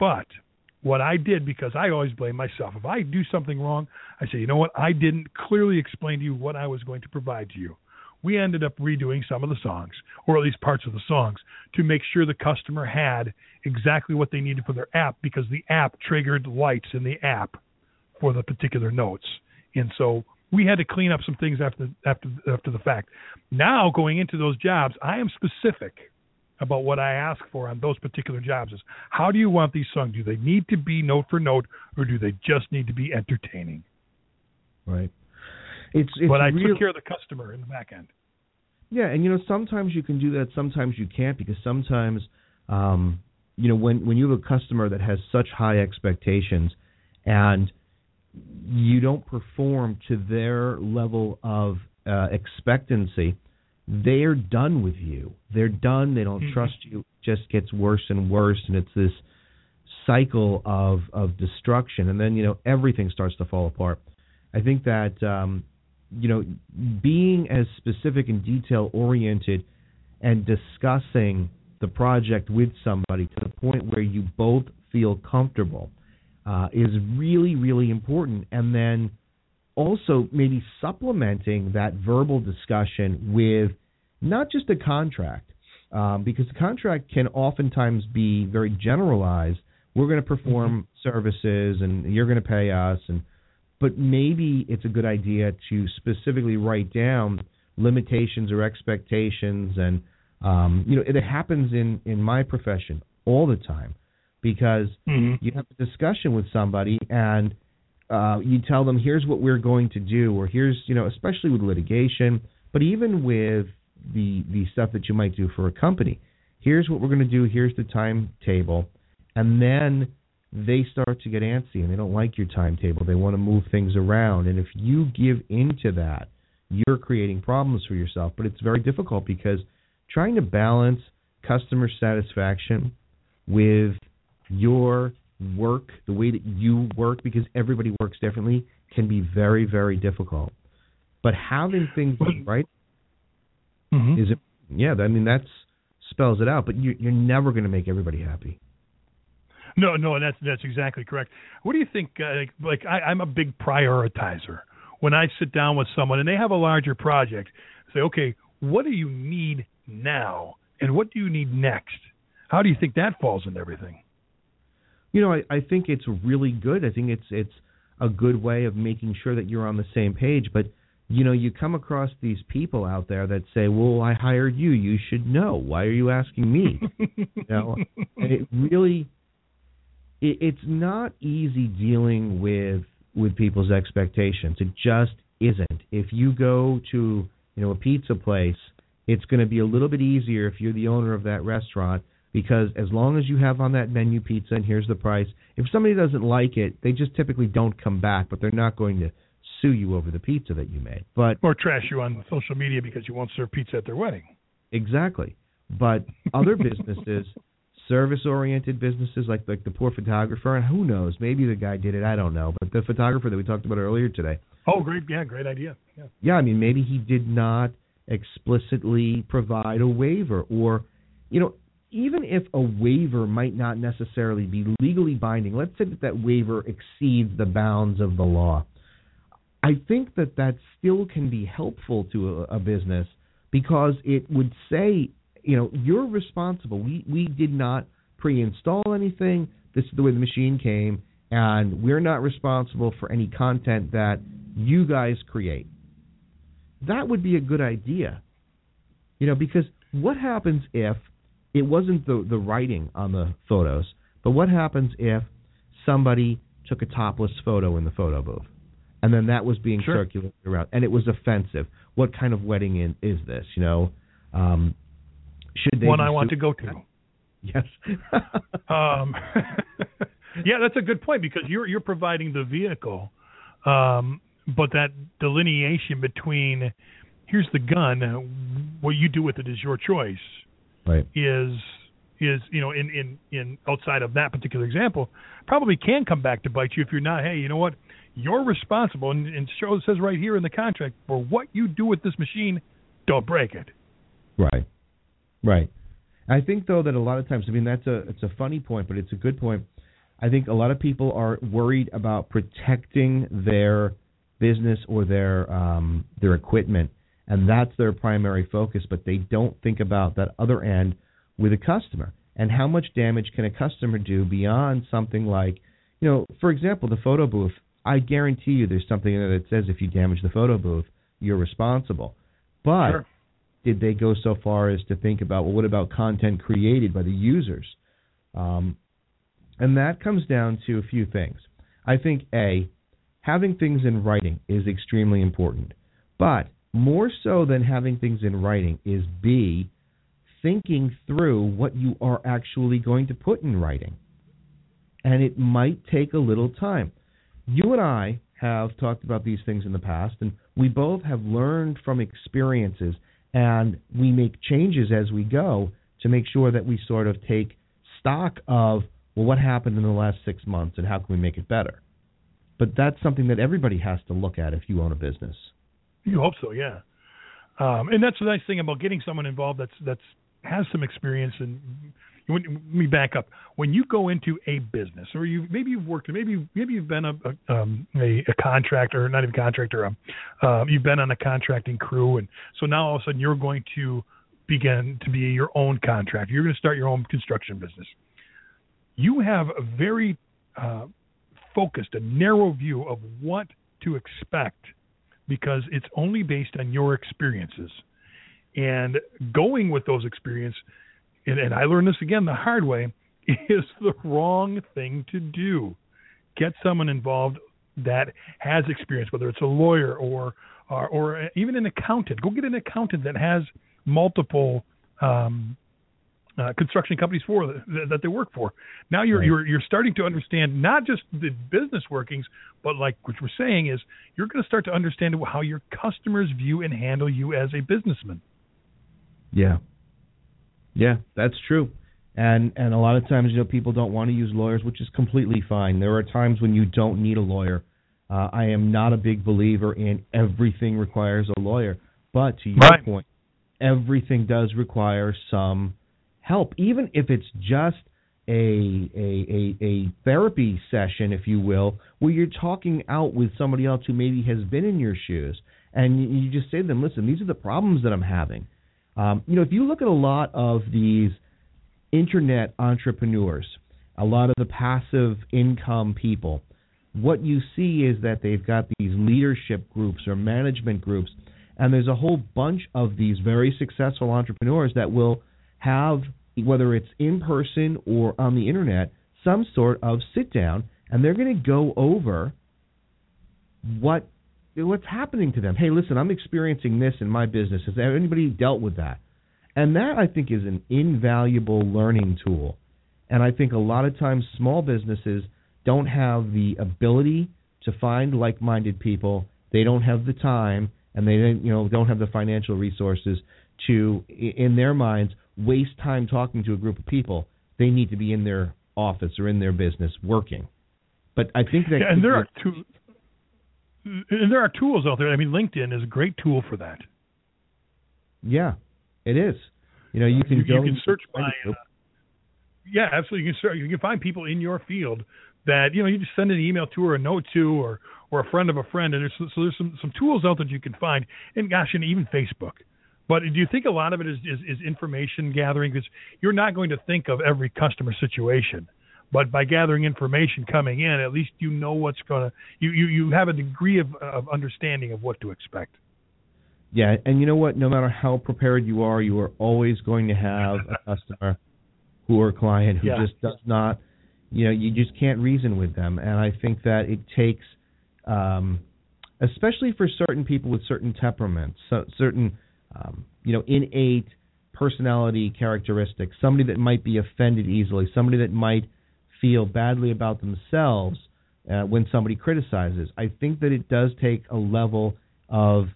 Speaker 3: But what I did because I always blame myself. If I do something wrong, I say, you know what? I didn't clearly explain to you what I was going to provide to you. We ended up redoing some of the songs, or at least parts of the songs, to make sure the customer had exactly what they needed for their app because the app triggered lights in the app for the particular notes. And so we had to clean up some things after after after the fact. Now going into those jobs, I am specific about what I ask for on those particular jobs. Is how do you want these sung? Do they need to be note for note, or do they just need to be entertaining?
Speaker 2: Right. It's, it's
Speaker 3: but I
Speaker 2: real,
Speaker 3: took care of the customer in the back end.
Speaker 2: Yeah, and you know sometimes you can do that, sometimes you can't because sometimes um, you know when when you have a customer that has such high expectations and you don't perform to their level of uh, expectancy, they're done with you. They're done. They don't
Speaker 3: mm-hmm.
Speaker 2: trust you. It just gets worse and worse, and it's this cycle of of destruction. And then you know everything starts to fall apart. I think that um, you know being as specific and detail oriented and discussing the project with somebody to the point where you both feel comfortable uh, is really, really important. And then also maybe supplementing that verbal discussion with not just a contract, um, because the contract can oftentimes be very generalized. We're going to perform mm-hmm. services, and you're going to pay us, and but maybe it's a good idea to specifically write down limitations or expectations, and um, you know it happens in in my profession all the time because
Speaker 3: mm-hmm.
Speaker 2: you have a discussion with somebody and uh, you tell them here's what we're going to do or here's you know especially with litigation but even with the the stuff that you might do for a company. Here's what we're going to do here's the timetable. And then they start to get antsy and they don't like your timetable. They want to move things around. And if you give into that you're creating problems for yourself. But it's very difficult because trying to balance customer satisfaction with your work, the way that you work, because everybody works differently, can be very, very difficult. But having things right
Speaker 3: mm-hmm.
Speaker 2: is it? Yeah, I mean that's spells it out. But you, you're never going to make everybody happy.
Speaker 3: No, no, that's that's exactly correct. What do you think? Uh, like, like I, I'm a big prioritizer. When I sit down with someone and they have a larger project, say, okay, what do you need now, and what do you need next? How do you think that falls into everything?
Speaker 2: you know, I, I think it's really good. I think it's it's a good way of making sure that you're on the same page. But you know, you come across these people out there that say, "Well, I hired you. You should know. Why are you asking me?" you know, and it really, it, it's not easy dealing with with people's expectations. It just isn't. If you go to you know a pizza place, it's going to be a little bit easier if you're the owner of that restaurant because as long as you have on that menu pizza and here's the price, if somebody doesn't like it, they just typically don't come back, but they're not going to sue you over the pizza that you made. But
Speaker 3: or trash you on social media because you won't serve pizza at their wedding.
Speaker 2: Exactly. But other businesses, service-oriented businesses like like the poor photographer, and who knows, maybe the guy did it, I don't know, but the photographer that we talked about earlier today.
Speaker 3: Oh, great! Yeah, great idea. Yeah.
Speaker 2: Yeah, I mean, maybe he did not explicitly provide a waiver, or you know, even if a waiver might not necessarily be legally binding, let's say that that waiver exceeds the bounds of the law. I think that that still can be helpful to a, a business because it would say, you know, you're responsible. We we did not pre-install anything. This is the way the machine came, and we're not responsible for any content that you guys create. That would be a good idea. You know, because what happens if it wasn't the the writing on the photos, but what happens if somebody took a topless photo in the photo booth, and then that was being
Speaker 3: sure.
Speaker 2: circulated around, and it was offensive? What kind of wedding in, is this? You know, um, should they
Speaker 3: one I want to go to?
Speaker 2: Yes.
Speaker 3: um, yeah, that's a good point because you're you're providing the vehicle, um, but that delineation between here's the gun, what you do with it is your choice
Speaker 2: right.
Speaker 3: is is you know in in in outside of that particular example probably can come back to bite you if you're not hey you know what you're responsible and, and shows says right here in the contract for what you do with this machine don't break it
Speaker 2: right right i think though that a lot of times i mean that's a it's a funny point but it's a good point I think a lot of people are worried about protecting their business or their um, their equipment, and that's their primary focus. But they don't think about that other end with a customer and how much damage can a customer do beyond something like, you know, for example, the photo booth. I guarantee you, there's something in there that says if you damage the photo booth, you're responsible. But
Speaker 3: Sure.
Speaker 2: did they go so far as to think about well, what about content created by the users? Um, and that comes down to a few things. I think a having things in writing is extremely important, but more so than having things in writing is b thinking through what you are actually going to put in writing. And it might take a little time. You and I have talked about these things in the past, and we both have learned from experiences, and we make changes as we go to make sure that we sort of take stock of, well, what happened in the last six months and how can we make it better? But that's something that everybody has to look at if you own a business.
Speaker 3: You hope so, yeah. Um, and that's the nice thing about getting someone involved that's that's has some experience. And when, let me back up. When you go into a business, or you maybe you've worked, maybe maybe you've been a a, um, a, a contractor, not even contractor. Um, uh, you've been on a contracting crew, and so now all of a sudden you're going to begin to be your own contractor. You're going to start your own construction business. You have a very uh, focused, a narrow view of what to expect because it's only based on your experiences. And going with those experiences, and, and I learned this again the hard way, is the wrong thing to do. Get someone involved that has experience, whether it's a lawyer or or, or even an accountant. Go get an accountant that has multiple um, uh, construction companies for that, that they work for. Now you're
Speaker 2: Right.
Speaker 3: you're you're starting to understand not just the business workings, but like what we're saying is you're going to start to understand how your customers view and handle you as a businessman.
Speaker 2: Yeah. Yeah, that's true. And and a lot of times, you know, people don't want to use lawyers, which is completely fine. There are times when you don't need a lawyer. Uh, I am not a big believer in everything requires a lawyer, but to your
Speaker 3: Right.
Speaker 2: point, everything does require some help, even if it's just a, a a a therapy session, if you will, where you're talking out with somebody else who maybe has been in your shoes, and you, you just say to them, "Listen, these are the problems that I'm having." Um, you know, if you look at a lot of these internet entrepreneurs, a lot of the passive income people, what you see is that they've got these leadership groups or management groups, and there's a whole bunch of these very successful entrepreneurs that will have, whether it's in person or on the internet, some sort of sit down, and they're going to go over what what's happening to them. Hey, listen, I'm experiencing this in my business. Has anybody dealt with that? And that I think is an invaluable learning tool. And I think a lot of times small businesses don't have the ability to find like-minded people. They don't have the time and they don't, you know don't have the financial resources to in their minds waste time talking to a group of people. They need to be in their office or in their business working. But I think that
Speaker 3: Yeah, and there are two, and there are tools out there. I mean, LinkedIn is a great tool for that.
Speaker 2: Yeah, it is. You know, you can
Speaker 3: you,
Speaker 2: go.
Speaker 3: you can search by. Uh, yeah, absolutely. You can search, you can find people in your field that you know you just send an email to or a note to or or a friend of a friend, and there's so there's some some tools out that you can find, and gosh, and even Facebook. But do you think a lot of it is is, is information gathering? Because you're not going to think of every customer situation, but by gathering information coming in, at least you know what's going to you you you have a degree of, of understanding of what to expect.
Speaker 2: Yeah, and you know what? No matter how prepared you are, you are always going to have a customer who or client who
Speaker 3: Yeah.
Speaker 2: just does not. You know, you just can't reason with them, and I think that it takes, um, especially for certain people with certain temperaments, so, certain, um, you know, innate personality characteristics. Somebody that might be offended easily, somebody that might feel badly about themselves uh, when somebody criticizes. I think that it does take a level of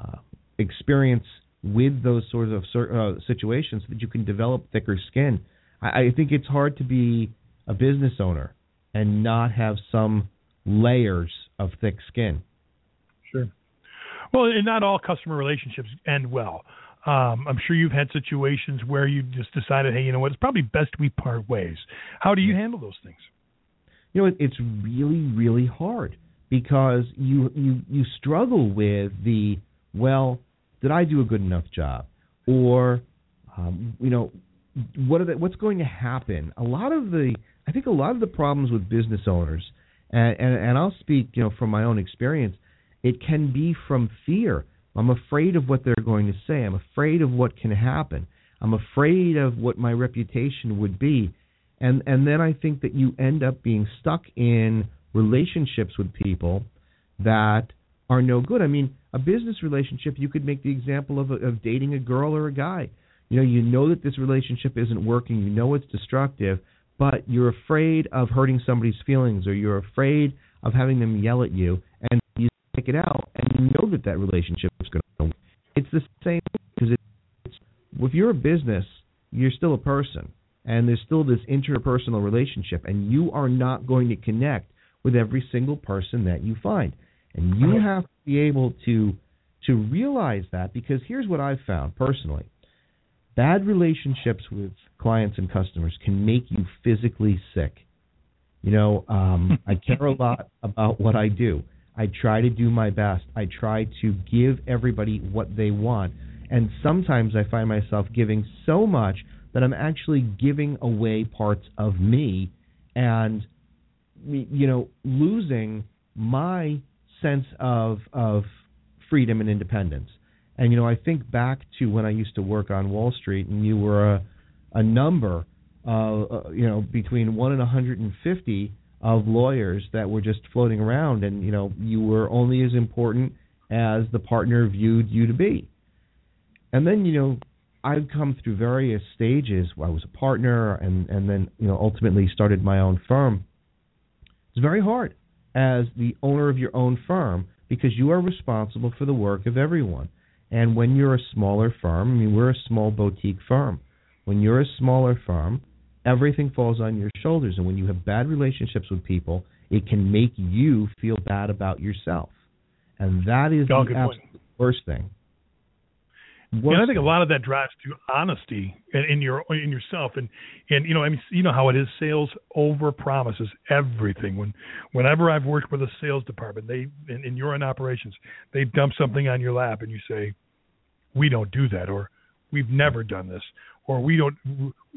Speaker 2: uh, experience with those sorts of uh, situations that you can develop thicker skin. I, I think it's hard to be a business owner and not have some layers of thick skin.
Speaker 3: Sure. Well, and not all customer relationships end well. Um, I'm sure you've had situations where you just decided, hey, you know what, it's probably best we part ways. How do you handle those things?
Speaker 2: you know, it, it's really, really hard because you you you struggle with the well, did I do a good enough job, or um, you know, what are the, what's going to happen? A lot of the I think a lot of the problems with business owners, and, and, and I'll speak you know from my own experience, it can be from fear. I'm afraid of what they're going to say. I'm afraid of what can happen. I'm afraid of what my reputation would be. And and then I think that you end up being stuck in relationships with people that are no good. I mean, a business relationship, you could make the example of of dating a girl or a guy. You know, you know that this relationship isn't working. You know it's destructive, but you're afraid of hurting somebody's feelings, or you're afraid of having them yell at you, and take it out, and you know that that relationship is going to. work. It's the same because it's if you're a business, you're still a person, and there's still this interpersonal relationship, and you are not going to connect with every single person that you find, and you have to be able to to realize that because here's what I've found personally Bad relationships with clients and customers can make you physically sick. You know, um, I care a lot about what I do. I try to do my best. I try to give everybody what they want. And sometimes I find myself giving so much that I'm actually giving away parts of me and you know losing my sense of of freedom and independence. And you know, I think back to when I used to work on Wall Street, and you were a, a number, uh, you know, between one and 150 of lawyers that were just floating around, and you know, you were only as important as the partner viewed you to be. And then, you know, I've come through various stages. I was a partner, and and then you know, ultimately started my own firm. It's very hard as the owner of your own firm because you are responsible for the work of everyone. And when you're a smaller firm, I mean, we're a small boutique firm. When you're a smaller firm, everything falls on your shoulders. And when you have bad relationships with people, it can make you feel bad about yourself. And that is
Speaker 3: oh,
Speaker 2: the absolute worst thing.
Speaker 3: Worst and I think a lot of that drives to honesty in, in your in yourself, and and you know I mean you know how it is. Sales over promises everything. When whenever I've worked with a sales department, they and, and you're in operations, they dump something on your lap, and you say, we don't do that, or we've never done this, or we don't,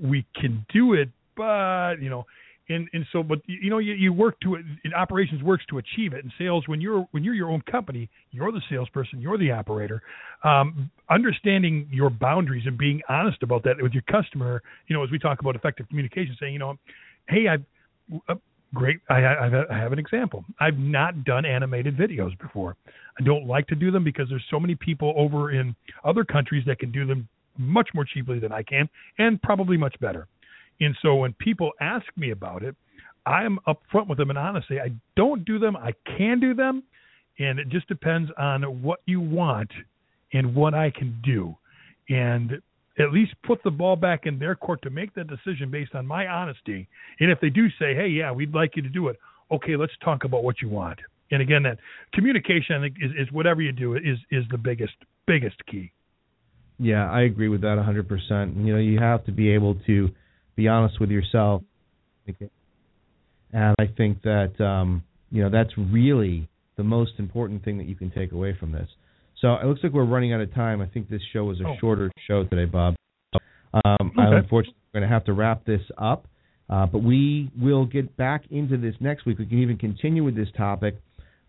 Speaker 3: we can do it, but you know, and and so, but you know, you, you work to it. Operations works to achieve it. and sales, when you're when you're your own company, you're the salesperson, you're the operator. Um, understanding your boundaries and being honest about that with your customer. You know, as we talk about effective communication, saying, you know, hey, I've uh, great. I, I, I have an example. I've not done animated videos before. I don't like to do them because there's so many people over in other countries that can do them much more cheaply than I can, and probably much better. And so when people ask me about it, I'm upfront with them and honestly, I don't do them. I can do them, and it just depends on what you want and what I can do. And at least put the ball back in their court to make that decision based on my honesty. And if they do say, "Hey, yeah, we'd like you to do it," okay, let's talk about what you want. And again, that communication I think is, is whatever you do is is the biggest biggest key.
Speaker 2: Yeah, I agree with that 100%. You know, you have to be able to be honest with yourself. And I think that um, you know that's really the most important thing that you can take away from this. So it looks like we're running out of time. I think this show was a oh. shorter show today, Bob. Um, okay. I unfortunately going to have to wrap this up, uh, but we will get back into this next week. We can even continue with this topic.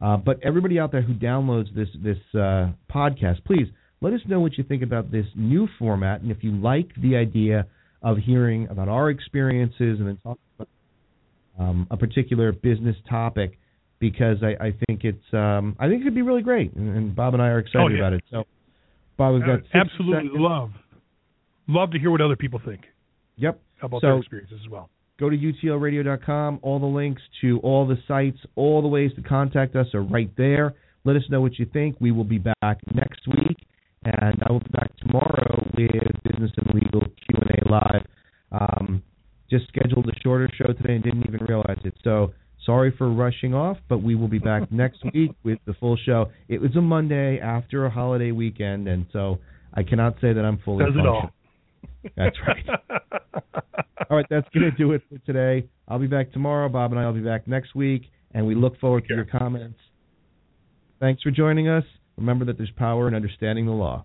Speaker 2: Uh, but everybody out there who downloads this this uh, podcast, please let us know what you think about this new format, and if you like the idea of hearing about our experiences and then talking about um, a particular business topic because I, I think it's um, I think it could be really great, and, and Bob and I are excited
Speaker 3: oh, yeah.
Speaker 2: about it. So, Bob, we've got
Speaker 3: uh, absolutely
Speaker 2: seconds.
Speaker 3: love love to hear what other people think.
Speaker 2: Yep,
Speaker 3: about
Speaker 2: so,
Speaker 3: their experiences as well.
Speaker 2: Go to utlradio.com. All the links to all the sites, all the ways to contact us are right there. Let us know what you think. We will be back next week and I will be back tomorrow with Business and Legal Q and A live. Um, just scheduled a shorter show today and didn't even realize it. So sorry for rushing off, but we will be back next week with the full show. It was a Monday after a holiday weekend, and so I cannot say that I'm fully
Speaker 3: Does
Speaker 2: functional. That's right. All right, that's going to do it for today. I'll be back tomorrow. Bob and I will be back next week, and we look forward to your comments. Thanks for joining us. Remember that there's power in understanding the law.